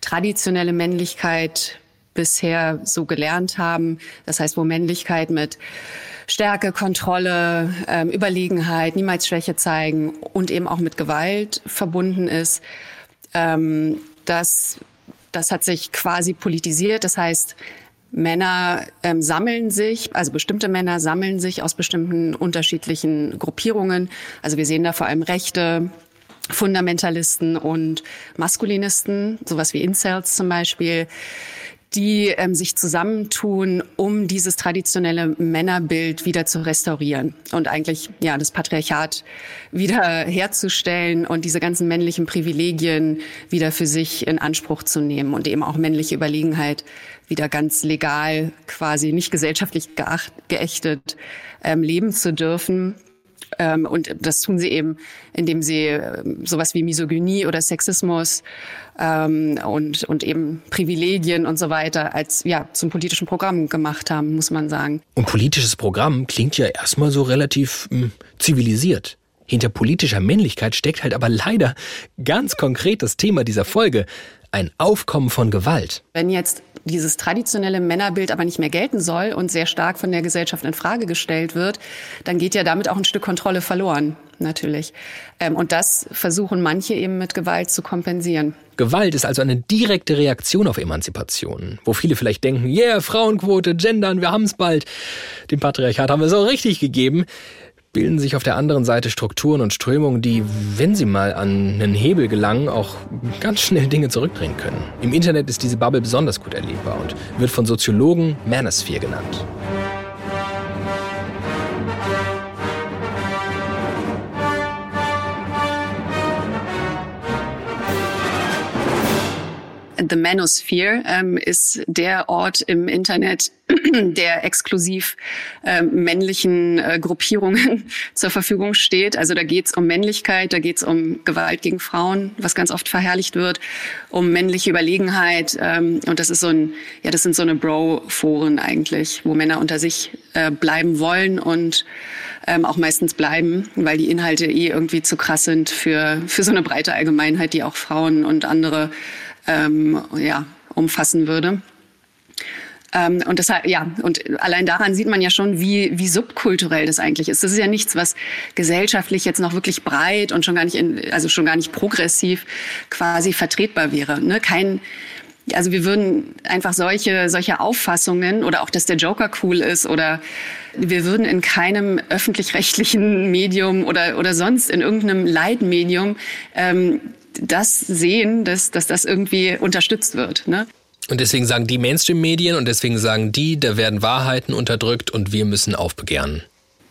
traditionelle Männlichkeit bisher so gelernt haben. Das heißt, wo Männlichkeit mit Stärke, Kontrolle, ähm, Überlegenheit, niemals Schwäche zeigen und eben auch mit Gewalt verbunden ist. Ähm, das, das hat sich quasi politisiert. Das heißt, Männer ähm, sammeln sich, also bestimmte Männer sammeln sich aus bestimmten unterschiedlichen Gruppierungen. Also wir sehen da vor allem Rechte, Fundamentalisten und Maskulinisten, sowas wie Incels zum Beispiel, die ähm, sich zusammentun, um dieses traditionelle Männerbild wieder zu restaurieren und eigentlich ja das Patriarchat wieder herzustellen und diese ganzen männlichen Privilegien wieder für sich in Anspruch zu nehmen und eben auch männliche Überlegenheit wieder ganz legal, quasi nicht gesellschaftlich geacht, geächtet ähm, leben zu dürfen ähm, und das tun sie eben, indem sie äh, sowas wie Misogynie oder Sexismus ähm, und, und eben Privilegien und so weiter als ja zum politischen Programm gemacht haben, muss man sagen. Und politisches Programm klingt ja erstmal so relativ mh, hm, zivilisiert. Hinter politischer Männlichkeit steckt halt aber leider ganz konkret das Thema dieser Folge, ein Aufkommen von Gewalt. Wenn jetzt dieses traditionelle Männerbild aber nicht mehr gelten soll und sehr stark von der Gesellschaft in Frage gestellt wird, dann geht ja damit auch ein Stück Kontrolle verloren, natürlich. Ähm, und das versuchen manche eben mit Gewalt zu kompensieren. Gewalt ist also eine direkte Reaktion auf Emanzipation, wo viele vielleicht denken, yeah, Frauenquote, Gendern, wir haben's bald. Dem Patriarchat haben wir es auch richtig gegeben bilden sich auf der anderen Seite Strukturen und Strömungen, die, wenn sie mal an einen Hebel gelangen, auch ganz schnell Dinge zurückdrehen können. Im Internet ist diese Bubble besonders gut erlebbar und wird von Soziologen Manosphere genannt. The Manosphere ähm, ist der Ort im Internet, der exklusiv ähm, männlichen äh, Gruppierungen zur Verfügung steht. Also da geht es um Männlichkeit, da geht es um Gewalt gegen Frauen, was ganz oft verherrlicht wird, um männliche Überlegenheit. Ähm, und das ist so ein, ja, das sind so eine Bro-Foren eigentlich, wo Männer unter sich äh, bleiben wollen und ähm, auch meistens bleiben, weil die Inhalte eh irgendwie zu krass sind für, für so eine breite Allgemeinheit, die auch Frauen und andere ähm, ja, umfassen würde. Ähm, und deshalb, ja, und allein daran sieht man ja schon, wie, wie subkulturell das eigentlich ist. Das ist ja nichts, was gesellschaftlich jetzt noch wirklich breit und schon gar nicht, in, also schon gar nicht progressiv quasi vertretbar wäre. Ne? Kein, also wir würden einfach solche, solche Auffassungen oder auch, dass der Joker cool ist oder wir würden in keinem öffentlich-rechtlichen Medium oder, oder sonst in irgendeinem Leitmedium ähm, das sehen, dass, dass das irgendwie unterstützt wird. Ne? Und deswegen sagen die Mainstream-Medien und deswegen sagen die, da werden Wahrheiten unterdrückt und wir müssen aufbegehren.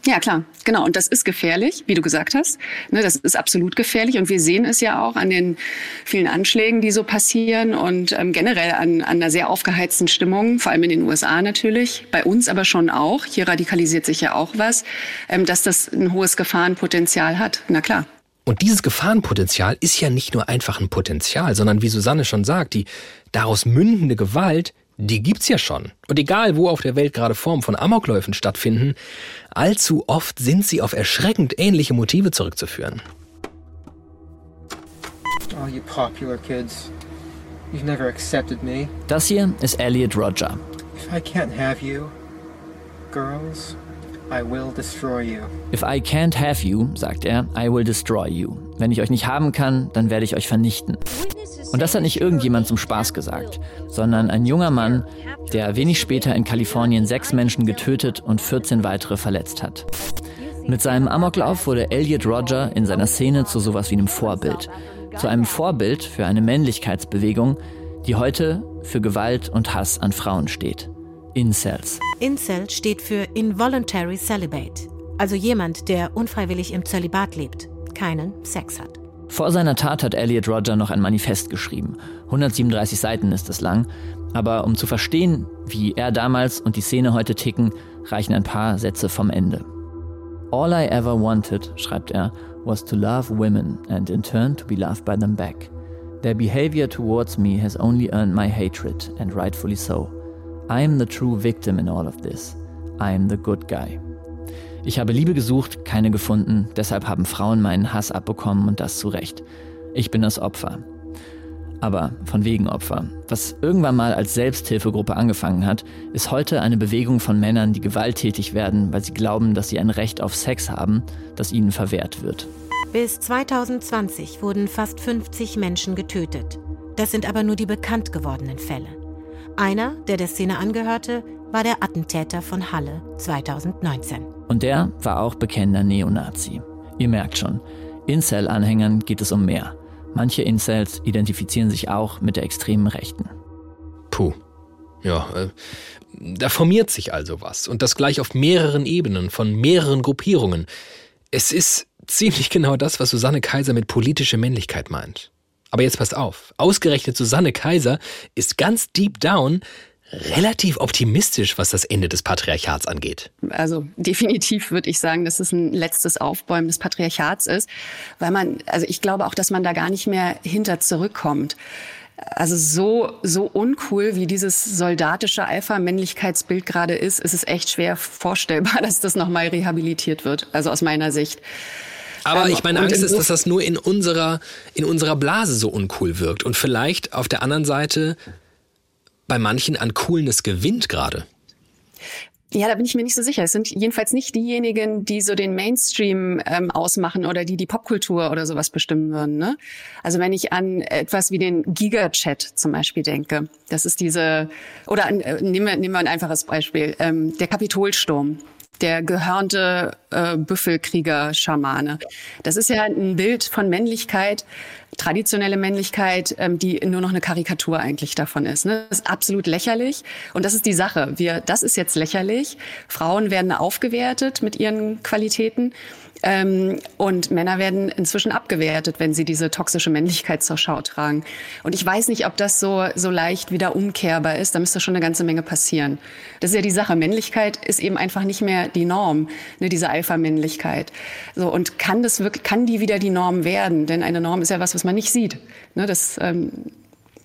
Ja, klar, genau. Und das ist gefährlich, wie du gesagt hast. Ne, das ist absolut gefährlich. Und wir sehen es ja auch an den vielen Anschlägen, die so passieren und ähm, generell an, an einer sehr aufgeheizten Stimmung, vor allem in den USA natürlich, bei uns aber schon auch. Hier radikalisiert sich ja auch was, ähm, dass das ein hohes Gefahrenpotenzial hat. Na klar. Und dieses Gefahrenpotenzial ist ja nicht nur einfach ein Potenzial, sondern wie Susanne schon sagt, die daraus mündende Gewalt, die gibt's ja schon. Und egal, wo auf der Welt gerade Formen von Amokläufen stattfinden, allzu oft sind sie auf erschreckend ähnliche Motive zurückzuführen. Oh, you popular kids. You've never accepted me. Das hier ist Elliot Roger. If I can't have you, girls, I will destroy you. If I can't have you, sagt er, I will destroy you. Wenn ich euch nicht haben kann, dann werde ich euch vernichten. Und das hat nicht irgendjemand zum Spaß gesagt, sondern ein junger Mann, der wenig später in Kalifornien sechs Menschen getötet und 14 weitere verletzt hat. Mit seinem Amoklauf wurde Elliot Roger in seiner Szene zu sowas wie einem Vorbild. Zu einem Vorbild für eine Männlichkeitsbewegung, die heute für Gewalt und Hass an Frauen steht. Incels. Incel steht für Involuntary Celibate, also jemand, der unfreiwillig im Zölibat lebt, keinen Sex hat. Vor seiner Tat hat Elliot Roger noch ein Manifest geschrieben. 137 Seiten ist es lang, aber um zu verstehen, wie er damals und die Szene heute ticken, reichen ein paar Sätze vom Ende. All I ever wanted, schreibt er, was to love women and in turn to be loved by them back. Their behavior towards me has only earned my hatred, and rightfully so. I am the true victim in all of this. I am the good guy. Ich habe Liebe gesucht, keine gefunden, deshalb haben Frauen meinen Hass abbekommen und das zu Recht. Ich bin das Opfer. Aber von wegen Opfer. Was irgendwann mal als Selbsthilfegruppe angefangen hat, ist heute eine Bewegung von Männern, die gewalttätig werden, weil sie glauben, dass sie ein Recht auf Sex haben, das ihnen verwehrt wird. Bis 2020 wurden fast 50 Menschen getötet. Das sind aber nur die bekannt gewordenen Fälle. Einer, der der Szene angehörte, war der Attentäter von Halle 2019. Und der war auch bekennender Neonazi. Ihr merkt schon, Incel-Anhängern geht es um mehr. Manche Incels identifizieren sich auch mit der extremen Rechten. Puh. Ja, äh, da formiert sich also was. Und das gleich auf mehreren Ebenen, von mehreren Gruppierungen. Es ist ziemlich genau das, was Susanne Kaiser mit politischer Männlichkeit meint. Aber jetzt passt auf. Ausgerechnet Susanne Kaiser ist ganz deep down relativ optimistisch, was das Ende des Patriarchats angeht. Also definitiv würde ich sagen, dass es ein letztes Aufbäumen des Patriarchats ist, weil man, also ich glaube auch, dass man da gar nicht mehr hinter zurückkommt. Also so, so uncool, wie dieses soldatische Alpha-Männlichkeitsbild gerade ist, ist es echt schwer vorstellbar, dass das nochmal rehabilitiert wird. Also aus meiner Sicht. Aber ähm, ich meine Angst ist, dass das nur in unserer, in unserer Blase so uncool wirkt und vielleicht auf der anderen Seite bei manchen an Coolness gewinnt gerade. Ja, da bin ich mir nicht so sicher. Es sind jedenfalls nicht diejenigen, die so den Mainstream ähm, ausmachen oder die die Popkultur oder sowas bestimmen würden. Ne? Also wenn ich an etwas wie den Giga-Chat zum Beispiel denke, das ist diese, oder an, äh, nehmen, wir, nehmen wir ein einfaches Beispiel, ähm, der Kapitolsturm der gehörnte äh, Büffelkrieger-Schamane. Das ist ja ein Bild von Männlichkeit, traditionelle Männlichkeit, ähm, die nur noch eine Karikatur eigentlich davon ist. Ne? Das ist absolut lächerlich. Und das ist die Sache. Wir, das ist jetzt lächerlich. Frauen werden aufgewertet mit ihren Qualitäten. Ähm, und Männer werden inzwischen abgewertet, wenn sie diese toxische Männlichkeit zur Schau tragen. Und ich weiß nicht, ob das so, so leicht wieder umkehrbar ist. Da müsste schon eine ganze Menge passieren. Das ist ja die Sache. Männlichkeit ist eben einfach nicht mehr die Norm, ne, diese Alpha-Männlichkeit. So, und kann das wirklich, kann die wieder die Norm werden? Denn eine Norm ist ja was, was man nicht sieht. Ne, das, ähm,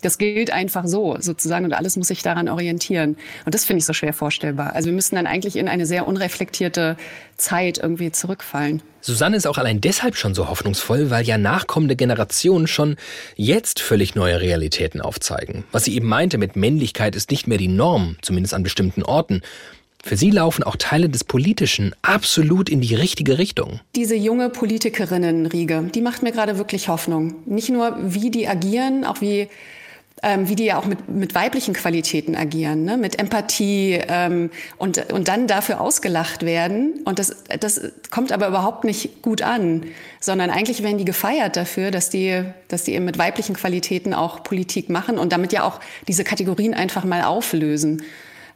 das gilt einfach so sozusagen und alles muss sich daran orientieren. Und das finde ich so schwer vorstellbar. Also wir müssen dann eigentlich in eine sehr unreflektierte Zeit irgendwie zurückfallen. Susanne ist auch allein deshalb schon so hoffnungsvoll, weil ja nachkommende Generationen schon jetzt völlig neue Realitäten aufzeigen. Was sie eben meinte mit Männlichkeit ist nicht mehr die Norm, zumindest an bestimmten Orten. Für sie laufen auch Teile des Politischen absolut in die richtige Richtung. Diese junge Politikerinnenriege, die macht mir gerade wirklich Hoffnung. Nicht nur, wie die agieren, auch wie ähm, wie die ja auch mit, mit weiblichen Qualitäten agieren, ne? mit Empathie ähm, und, und dann dafür ausgelacht werden. Und das, das kommt aber überhaupt nicht gut an, sondern eigentlich werden die gefeiert dafür, dass die, dass die eben mit weiblichen Qualitäten auch Politik machen und damit ja auch diese Kategorien einfach mal auflösen.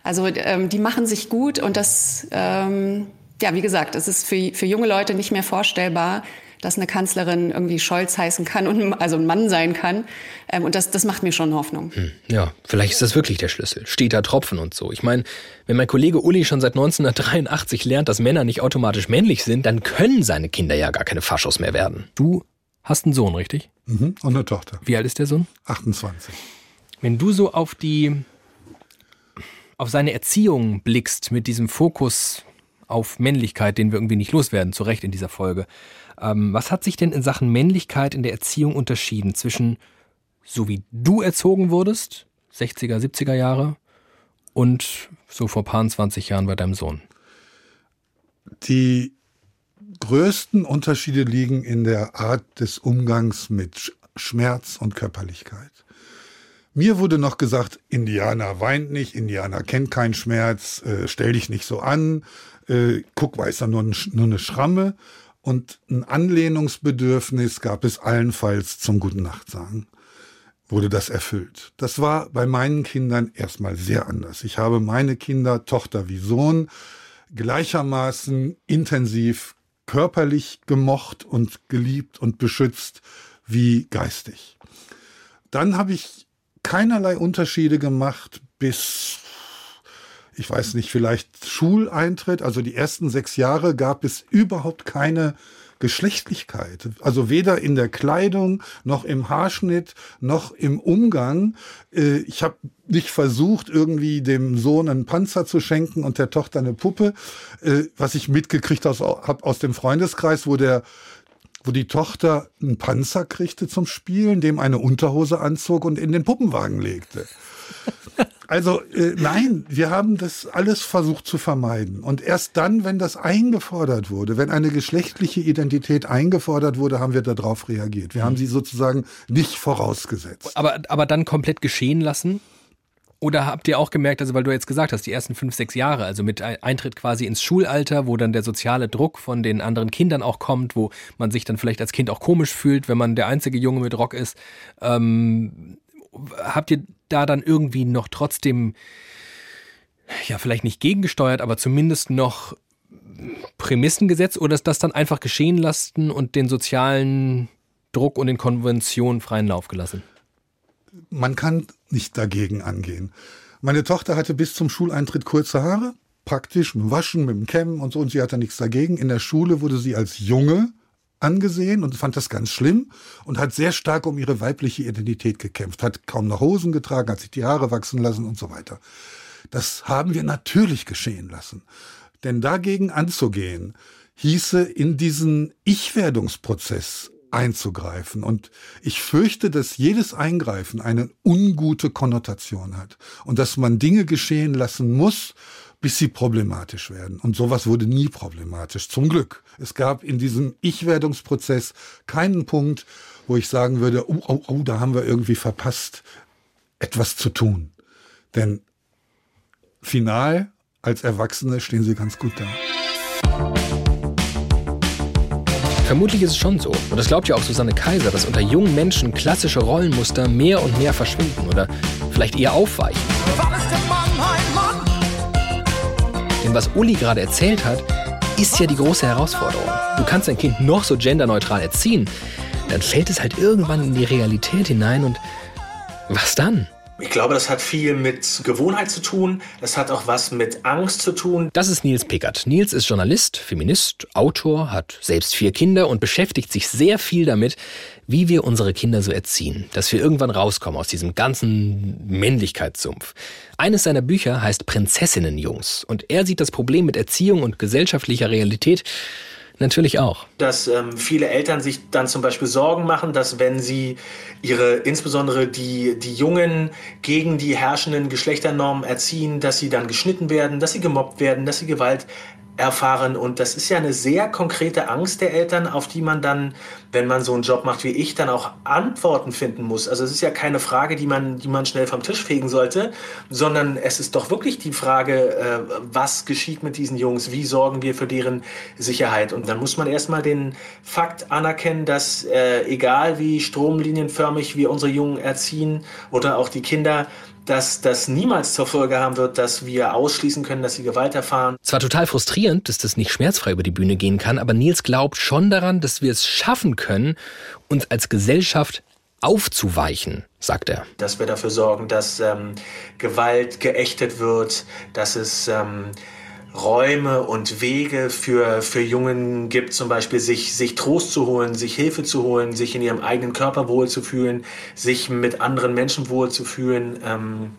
Also ähm, die machen sich gut und das, ähm, ja, wie gesagt, es ist für, für junge Leute nicht mehr vorstellbar, dass eine Kanzlerin irgendwie Scholz heißen kann und also ein Mann sein kann. Ähm, und das, das macht mir schon Hoffnung. Hm, ja, vielleicht ist das wirklich der Schlüssel. Steter Tropfen und so. Ich meine, wenn mein Kollege Uli schon seit 1983 lernt, dass Männer nicht automatisch männlich sind, dann können seine Kinder ja gar keine Faschos mehr werden. Du hast einen Sohn, richtig? Mhm, und eine Tochter. Wie alt ist der Sohn? 28. Wenn du so auf die auf seine Erziehung blickst mit diesem Fokus auf Männlichkeit, den wir irgendwie nicht loswerden, zu Recht in dieser Folge. Ähm, was hat sich denn in Sachen Männlichkeit in der Erziehung unterschieden zwischen so wie du erzogen wurdest, 60er, 70er Jahre, und so vor paar 20 Jahren bei deinem Sohn? Die größten Unterschiede liegen in der Art des Umgangs mit Schmerz und Körperlichkeit. Mir wurde noch gesagt, Indianer weint nicht, Indianer kennt keinen Schmerz, äh, stell dich nicht so an, äh, guck, ist da nur, nur eine Schramme. Und ein Anlehnungsbedürfnis gab es allenfalls zum Guten Nacht sagen. Wurde das erfüllt. Das war bei meinen Kindern erstmal sehr anders. Ich habe meine Kinder, Tochter wie Sohn, gleichermaßen intensiv körperlich gemocht und geliebt und beschützt wie geistig. Dann habe ich keinerlei Unterschiede gemacht bis ich weiß nicht, vielleicht Schuleintritt, also die ersten sechs Jahre gab es überhaupt keine Geschlechtlichkeit. Also weder in der Kleidung noch im Haarschnitt noch im Umgang. Äh, ich habe nicht versucht, irgendwie dem Sohn einen Panzer zu schenken und der Tochter eine Puppe. Äh, was ich mitgekriegt habe aus dem Freundeskreis, wo der wo die Tochter einen Panzer kriegte zum Spielen, dem eine Unterhose anzog und in den Puppenwagen legte. Also äh, nein, wir haben das alles versucht zu vermeiden. Und erst dann, wenn das eingefordert wurde, wenn eine geschlechtliche Identität eingefordert wurde, haben wir darauf reagiert. Wir haben sie sozusagen nicht vorausgesetzt. Aber, aber dann komplett geschehen lassen? Oder habt ihr auch gemerkt, also weil du jetzt gesagt hast, die ersten fünf, sechs Jahre, also mit Eintritt quasi ins Schulalter, wo dann der soziale Druck von den anderen Kindern auch kommt, wo man sich dann vielleicht als Kind auch komisch fühlt, wenn man der einzige Junge mit Rock ist. Ähm, habt ihr da dann irgendwie noch trotzdem, ja, vielleicht nicht gegengesteuert, aber zumindest noch Prämissen gesetzt oder ist das dann einfach geschehen lassen und den sozialen Druck und den Konventionen freien Lauf gelassen? Man kann nicht dagegen angehen. Meine Tochter hatte bis zum Schuleintritt kurze Haare, praktisch mit dem Waschen, mit dem Kämmen und so, und sie hatte nichts dagegen. In der Schule wurde sie als Junge angesehen und fand das ganz schlimm und hat sehr stark um ihre weibliche Identität gekämpft, hat kaum noch Hosen getragen, hat sich die Haare wachsen lassen und so weiter. Das haben wir natürlich geschehen lassen. Denn dagegen anzugehen, hieße in diesen Ich-Werdungsprozess einzugreifen. Und ich fürchte, dass jedes Eingreifen eine ungute Konnotation hat und dass man Dinge geschehen lassen muss, bis sie problematisch werden. Und sowas wurde nie problematisch, zum Glück. Es gab in diesem Ich-Werdungsprozess keinen Punkt, wo ich sagen würde, oh, oh, oh, da haben wir irgendwie verpasst, etwas zu tun. Denn final, als Erwachsene, stehen sie ganz gut da. Vermutlich ist es schon so, und das glaubt ja auch Susanne Kaiser, dass unter jungen Menschen klassische Rollenmuster mehr und mehr verschwinden oder vielleicht eher aufweichen. Denn was Uli gerade erzählt hat, ist ja die große Herausforderung. Du kannst dein Kind noch so genderneutral erziehen, dann fällt es halt irgendwann in die Realität hinein und was dann? Ich glaube, das hat viel mit Gewohnheit zu tun. Das hat auch was mit Angst zu tun. Das ist Nils Pickert. Nils ist Journalist, Feminist, Autor, hat selbst vier Kinder und beschäftigt sich sehr viel damit, wie wir unsere Kinder so erziehen, dass wir irgendwann rauskommen aus diesem ganzen Männlichkeitssumpf. Eines seiner Bücher heißt Prinzessinnenjungs und er sieht das Problem mit Erziehung und gesellschaftlicher Realität Natürlich auch. Dass ähm, viele Eltern sich dann zum Beispiel Sorgen machen, dass wenn sie ihre, insbesondere die, die Jungen gegen die herrschenden Geschlechternormen erziehen, dass sie dann geschnitten werden, dass sie gemobbt werden, dass sie Gewalt erfahren. Und das ist ja eine sehr konkrete Angst der Eltern, auf die man dann, wenn man so einen Job macht wie ich, dann auch Antworten finden muss. Also es ist ja keine Frage, die man, die man schnell vom Tisch fegen sollte, sondern es ist doch wirklich die Frage, äh, was geschieht mit diesen Jungs? Wie sorgen wir für deren Sicherheit? Und dann muss man erstmal den Fakt anerkennen, dass äh, egal wie stromlinienförmig wir unsere Jungen erziehen oder auch die Kinder, dass das niemals zur Folge haben wird, dass wir ausschließen können, dass sie Gewalt erfahren. Zwar total frustrierend, dass das nicht schmerzfrei über die Bühne gehen kann, aber Nils glaubt schon daran, dass wir es schaffen können, uns als Gesellschaft aufzuweichen, sagt er. Dass wir dafür sorgen, dass ähm, Gewalt geächtet wird, dass es ähm, Räume und Wege für, für Jungen gibt, zum Beispiel sich, sich Trost zu holen, sich Hilfe zu holen, sich in ihrem eigenen Körper wohlzufühlen, sich mit anderen Menschen wohlzufühlen, ähm,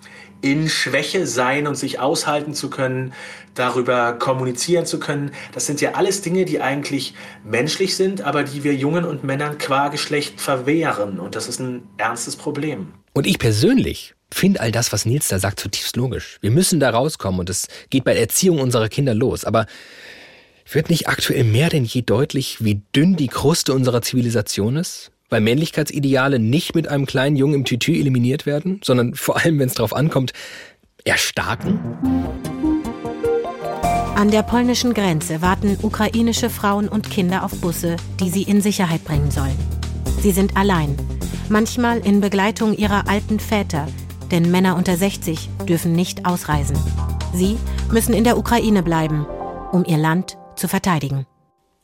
in Schwäche sein und sich aushalten zu können, darüber kommunizieren zu können. Das sind ja alles Dinge, die eigentlich menschlich sind, aber die wir Jungen und Männern qua Geschlecht verwehren. Und das ist ein ernstes Problem. Und ich persönlich finde all das, was Nils da sagt, zutiefst logisch. Wir müssen da rauskommen und es geht bei der Erziehung unserer Kinder los. Aber wird nicht aktuell mehr denn je deutlich, wie dünn die Kruste unserer Zivilisation ist? Weil Männlichkeitsideale nicht mit einem kleinen Jungen im Tütü eliminiert werden, sondern vor allem, wenn es darauf ankommt, erstarken? An der polnischen Grenze warten ukrainische Frauen und Kinder auf Busse, die sie in Sicherheit bringen sollen. Sie sind allein, manchmal in Begleitung ihrer alten Väter, denn Männer unter 60 dürfen nicht ausreisen. Sie müssen in der Ukraine bleiben, um ihr Land zu verteidigen.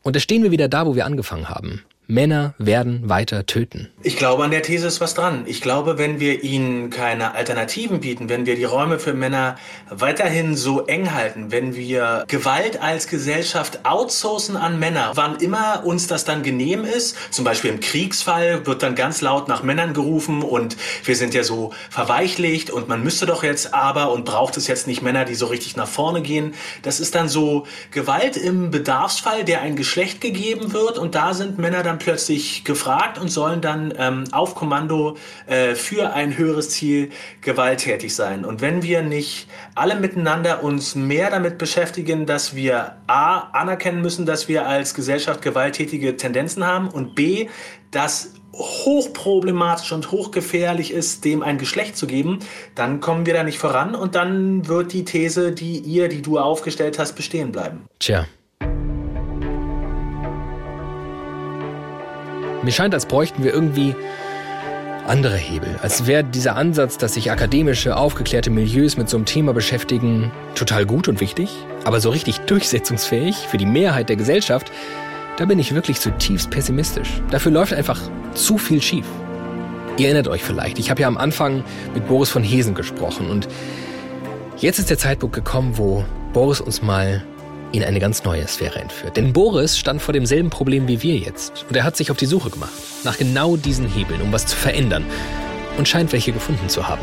Und da stehen wir wieder da, wo wir angefangen haben. Männer werden weiter töten. Ich glaube, an der These ist was dran. Ich glaube, wenn wir ihnen keine Alternativen bieten, wenn wir die Räume für Männer weiterhin so eng halten, wenn wir Gewalt als Gesellschaft outsourcen an Männer, wann immer uns das dann genehm ist, zum Beispiel im Kriegsfall wird dann ganz laut nach Männern gerufen und wir sind ja so verweichlicht und man müsste doch jetzt aber und braucht es jetzt nicht Männer, die so richtig nach vorne gehen. Das ist dann so Gewalt im Bedarfsfall, der ein Geschlecht gegeben wird und da sind Männer dann dann plötzlich gefragt und sollen dann ähm, auf Kommando äh, für ein höheres Ziel gewalttätig sein. Und wenn wir nicht alle miteinander uns mehr damit beschäftigen, dass wir A anerkennen müssen, dass wir als Gesellschaft gewalttätige Tendenzen haben und B, dass hochproblematisch und hochgefährlich ist, dem ein Geschlecht zu geben, dann kommen wir da nicht voran und dann wird die These, die ihr, die du aufgestellt hast, bestehen bleiben. Tja, Mir scheint, als bräuchten wir irgendwie andere Hebel. Als wäre dieser Ansatz, dass sich akademische, aufgeklärte Milieus mit so einem Thema beschäftigen, total gut und wichtig, aber so richtig durchsetzungsfähig für die Mehrheit der Gesellschaft, da bin ich wirklich zutiefst pessimistisch. Dafür läuft einfach zu viel schief. Ihr erinnert euch vielleicht, ich habe ja am Anfang mit Boris von Hesen gesprochen und jetzt ist der Zeitpunkt gekommen, wo Boris uns mal in eine ganz neue Sphäre entführt. Denn Boris stand vor demselben Problem wie wir jetzt. Und er hat sich auf die Suche gemacht nach genau diesen Hebeln, um was zu verändern. Und scheint welche gefunden zu haben.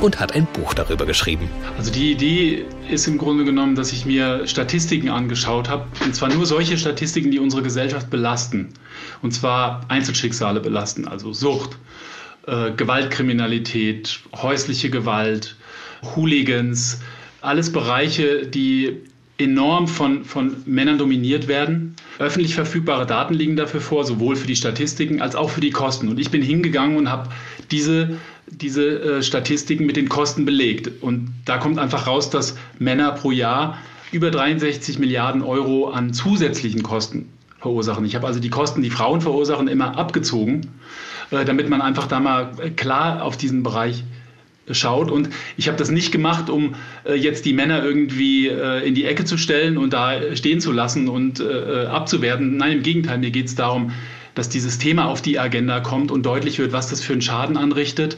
Und hat ein Buch darüber geschrieben. Also die Idee ist im Grunde genommen, dass ich mir Statistiken angeschaut habe. Und zwar nur solche Statistiken, die unsere Gesellschaft belasten. Und zwar Einzelschicksale belasten, also Sucht, äh, Gewaltkriminalität, häusliche Gewalt, Hooligans, alles Bereiche, die enorm von, von Männern dominiert werden. Öffentlich verfügbare Daten liegen dafür vor, sowohl für die Statistiken als auch für die Kosten. Und ich bin hingegangen und habe diese, diese äh, Statistiken mit den Kosten belegt. Und da kommt einfach raus, dass Männer pro Jahr über 63 Milliarden Euro an zusätzlichen Kosten verursachen. Ich habe also die Kosten, die Frauen verursachen, immer abgezogen, äh, damit man einfach da mal klar auf diesen Bereich schaut. Und ich habe das nicht gemacht, um äh, jetzt die Männer irgendwie äh, in die Ecke zu stellen und da stehen zu lassen und äh, abzuwerten. Nein, im Gegenteil, mir geht es darum, dass dieses Thema auf die Agenda kommt und deutlich wird, was das für einen Schaden anrichtet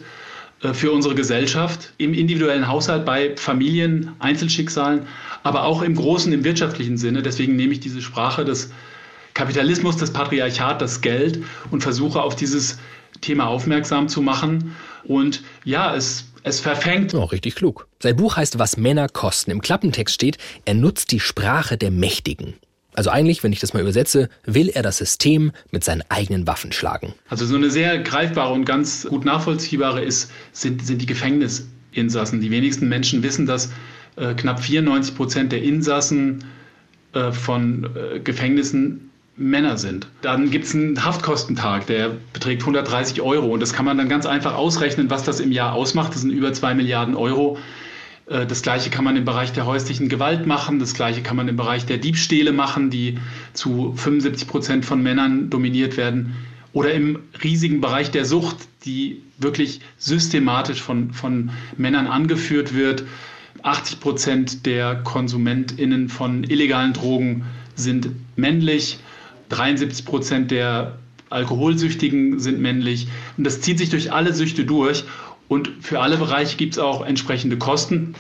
äh, für unsere Gesellschaft, im individuellen Haushalt, bei Familien, Einzelschicksalen, aber auch im großen, im wirtschaftlichen Sinne. Deswegen nehme ich diese Sprache des Kapitalismus, das Patriarchat, das Geld und versuche auf dieses Thema aufmerksam zu machen. Und ja, es, es verfängt. Oh, richtig klug. Sein Buch heißt Was Männer kosten. Im Klappentext steht, er nutzt die Sprache der Mächtigen. Also eigentlich, wenn ich das mal übersetze, will er das System mit seinen eigenen Waffen schlagen. Also so eine sehr greifbare und ganz gut nachvollziehbare ist, sind, sind die Gefängnisinsassen. Die wenigsten Menschen wissen, dass äh, knapp 94 Prozent der Insassen äh, von äh, Gefängnissen Männer sind. Dann gibt es einen Haftkostentag, der beträgt 130 Euro. Und das kann man dann ganz einfach ausrechnen, was das im Jahr ausmacht. Das sind über 2 Milliarden Euro. Äh, das gleiche kann man im Bereich der häuslichen Gewalt machen. Das gleiche kann man im Bereich der Diebstähle machen, die zu 75 Prozent von Männern dominiert werden. Oder im riesigen Bereich der Sucht, die wirklich systematisch von, von Männern angeführt wird. 80 Prozent der KonsumentInnen von illegalen Drogen sind männlich. 73 Prozent der Alkoholsüchtigen sind männlich. Und das zieht sich durch alle Süchte durch. Und für alle Bereiche gibt es auch entsprechende Kosten.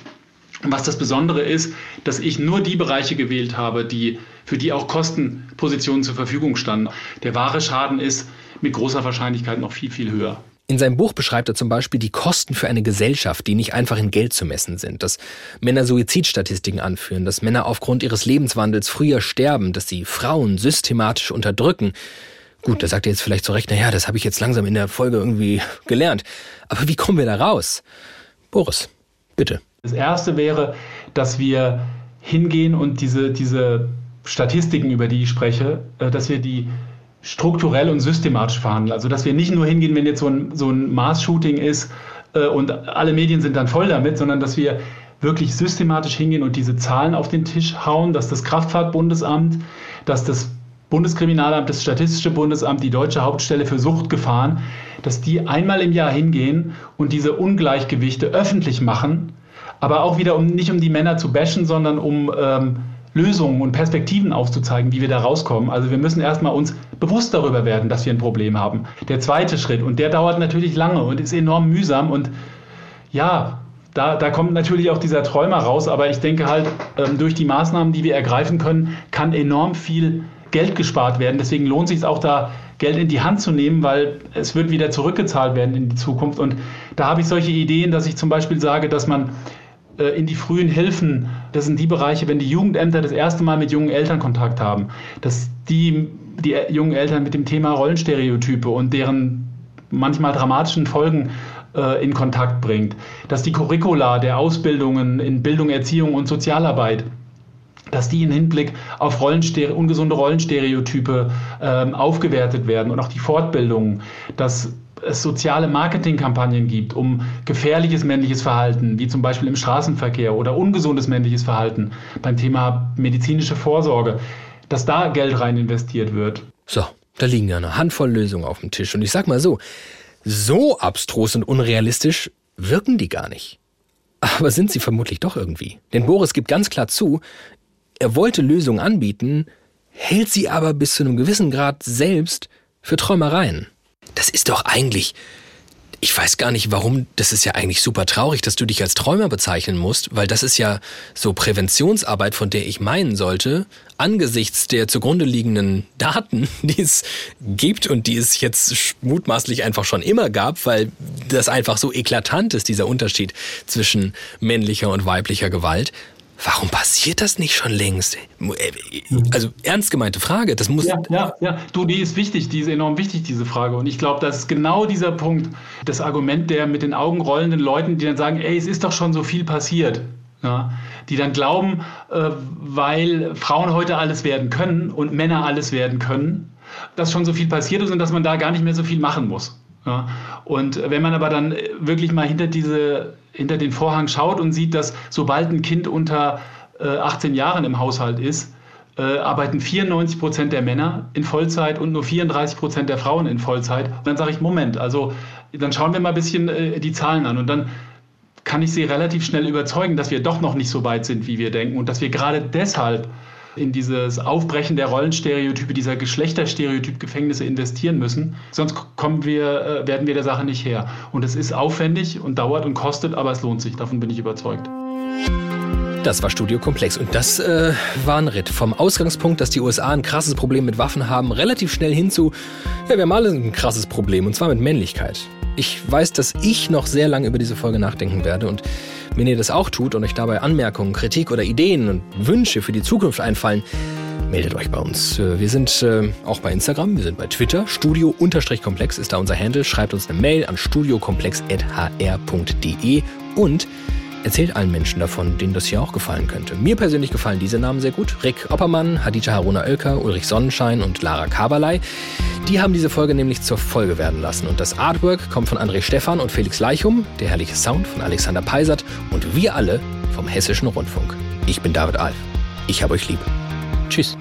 Und was das Besondere ist, dass ich nur die Bereiche gewählt habe, die, für die auch Kostenpositionen zur Verfügung standen. Der wahre Schaden ist mit großer Wahrscheinlichkeit noch viel, viel höher. In seinem Buch beschreibt er zum Beispiel die Kosten für eine Gesellschaft, die nicht einfach in Geld zu messen sind, dass Männer Suizidstatistiken anführen, dass Männer aufgrund ihres Lebenswandels früher sterben, dass sie Frauen systematisch unterdrücken. Gut, da sagt er jetzt vielleicht zu Recht, naja, das habe ich jetzt langsam in der Folge irgendwie gelernt. Aber wie kommen wir da raus? Boris, bitte. Das Erste wäre, dass wir hingehen und diese, diese Statistiken, über die ich spreche, äh, dass wir die strukturell und systematisch verhandeln. Also dass wir nicht nur hingehen, wenn jetzt so ein, so ein Mars-Shooting ist äh, und alle Medien sind dann voll damit, sondern dass wir wirklich systematisch hingehen und diese Zahlen auf den Tisch hauen, dass das Kraftfahrtbundesamt, dass das Bundeskriminalamt, das Statistische Bundesamt, die Deutsche Hauptstelle für Suchtgefahren, dass die einmal im Jahr hingehen und diese Ungleichgewichte öffentlich machen, aber auch wieder um nicht um die Männer zu bashen, sondern um ähm, Lösungen und Perspektiven aufzuzeigen, wie wir da rauskommen. Also wir müssen erstmal uns bewusst darüber werden, dass wir ein Problem haben. Der zweite Schritt, und der dauert natürlich lange und ist enorm mühsam und ja, da, da kommt natürlich auch dieser Träumer raus, aber ich denke halt, ähm, durch die Maßnahmen, die wir ergreifen können, kann enorm viel Geld gespart werden. Deswegen lohnt es sich auch da, Geld in die Hand zu nehmen, weil es wird wieder zurückgezahlt werden in die Zukunft. Und da habe ich solche Ideen, dass ich zum Beispiel sage, dass man in die frühen Hilfen, das sind die Bereiche, wenn die Jugendämter das erste Mal mit jungen Eltern Kontakt haben, dass die, die jungen Eltern mit dem Thema Rollenstereotype und deren manchmal dramatischen Folgen äh, in Kontakt bringt, dass die Curricula der Ausbildungen in Bildung, Erziehung und Sozialarbeit dass die im Hinblick auf Rollenstere ungesunde Rollenstereotype ähm, aufgewertet werden und auch die Fortbildungen, dass es soziale Marketingkampagnen gibt, um gefährliches männliches Verhalten, wie zum Beispiel im Straßenverkehr oder ungesundes männliches Verhalten beim Thema medizinische Vorsorge, dass da Geld rein investiert wird. So, da liegen ja eine Handvoll Lösungen auf dem Tisch. Und ich sag mal so, so abstrus und unrealistisch wirken die gar nicht. Aber sind sie vermutlich doch irgendwie. Denn Boris gibt ganz klar zu, er wollte Lösungen anbieten, hält sie aber bis zu einem gewissen Grad selbst für Träumereien. Das ist doch eigentlich. Ich weiß gar nicht, warum. Das ist ja eigentlich super traurig, dass du dich als Träumer bezeichnen musst, weil das ist ja so Präventionsarbeit, von der ich meinen sollte, angesichts der zugrunde liegenden Daten, die es gibt und die es jetzt mutmaßlich einfach schon immer gab, weil das einfach so eklatant ist, dieser Unterschied zwischen männlicher und weiblicher Gewalt. Warum passiert das nicht schon längst? Also ernst gemeinte Frage. Das muss. Ja, ja, ja. Du, die ist wichtig, die ist enorm wichtig, diese Frage. Und ich glaube, das ist genau dieser Punkt, das Argument der mit den Augen rollenden Leuten, die dann sagen, ey, es ist doch schon so viel passiert. Ja, die dann glauben, äh, weil Frauen heute alles werden können und Männer alles werden können, dass schon so viel passiert ist und dass man da gar nicht mehr so viel machen muss. Ja, und wenn man aber dann wirklich mal hinter diese hinter den Vorhang schaut und sieht, dass sobald ein Kind unter äh, 18 Jahren im Haushalt ist, äh, arbeiten 94 Prozent der Männer in Vollzeit und nur 34 Prozent der Frauen in Vollzeit. Und dann sage ich, Moment, also dann schauen wir mal ein bisschen äh, die Zahlen an und dann kann ich Sie relativ schnell überzeugen, dass wir doch noch nicht so weit sind, wie wir denken und dass wir gerade deshalb in dieses Aufbrechen der Rollenstereotype, dieser Geschlechterstereotyp-Gefängnisse investieren müssen. Sonst kommen wir, äh, werden wir der Sache nicht her. Und es ist aufwendig und dauert und kostet, aber es lohnt sich. Davon bin ich überzeugt. Das war Studio Komplex und das äh, war ein Ritt. Vom Ausgangspunkt, dass die USA ein krasses Problem mit Waffen haben, relativ schnell hin zu, ja, wir haben alle ein krasses Problem und zwar mit Männlichkeit. Ich weiß, dass ich noch sehr lange über diese Folge nachdenken werde und wenn ihr das auch tut und euch dabei Anmerkungen, Kritik oder Ideen und Wünsche für die Zukunft einfallen, meldet euch bei uns. Äh, wir sind äh, auch bei Instagram, wir sind bei Twitter. Studio-Komplex ist da unser Handle. Schreibt uns eine Mail an studiokomplex.hr.de und Erzählt allen Menschen davon, denen das hier auch gefallen könnte. Mir persönlich gefallen diese Namen sehr gut. Rick Oppermann, Hadija Haruna Oelker, Ulrich Sonnenschein und Lara Kaberlei. Die haben diese Folge nämlich zur Folge werden lassen. Und das Artwork kommt von André Stephan und Felix Leichum, der herrliche Sound von Alexander Peisert und wir alle vom Hessischen Rundfunk. Ich bin David Alf. Ich habe euch lieb. Tschüss.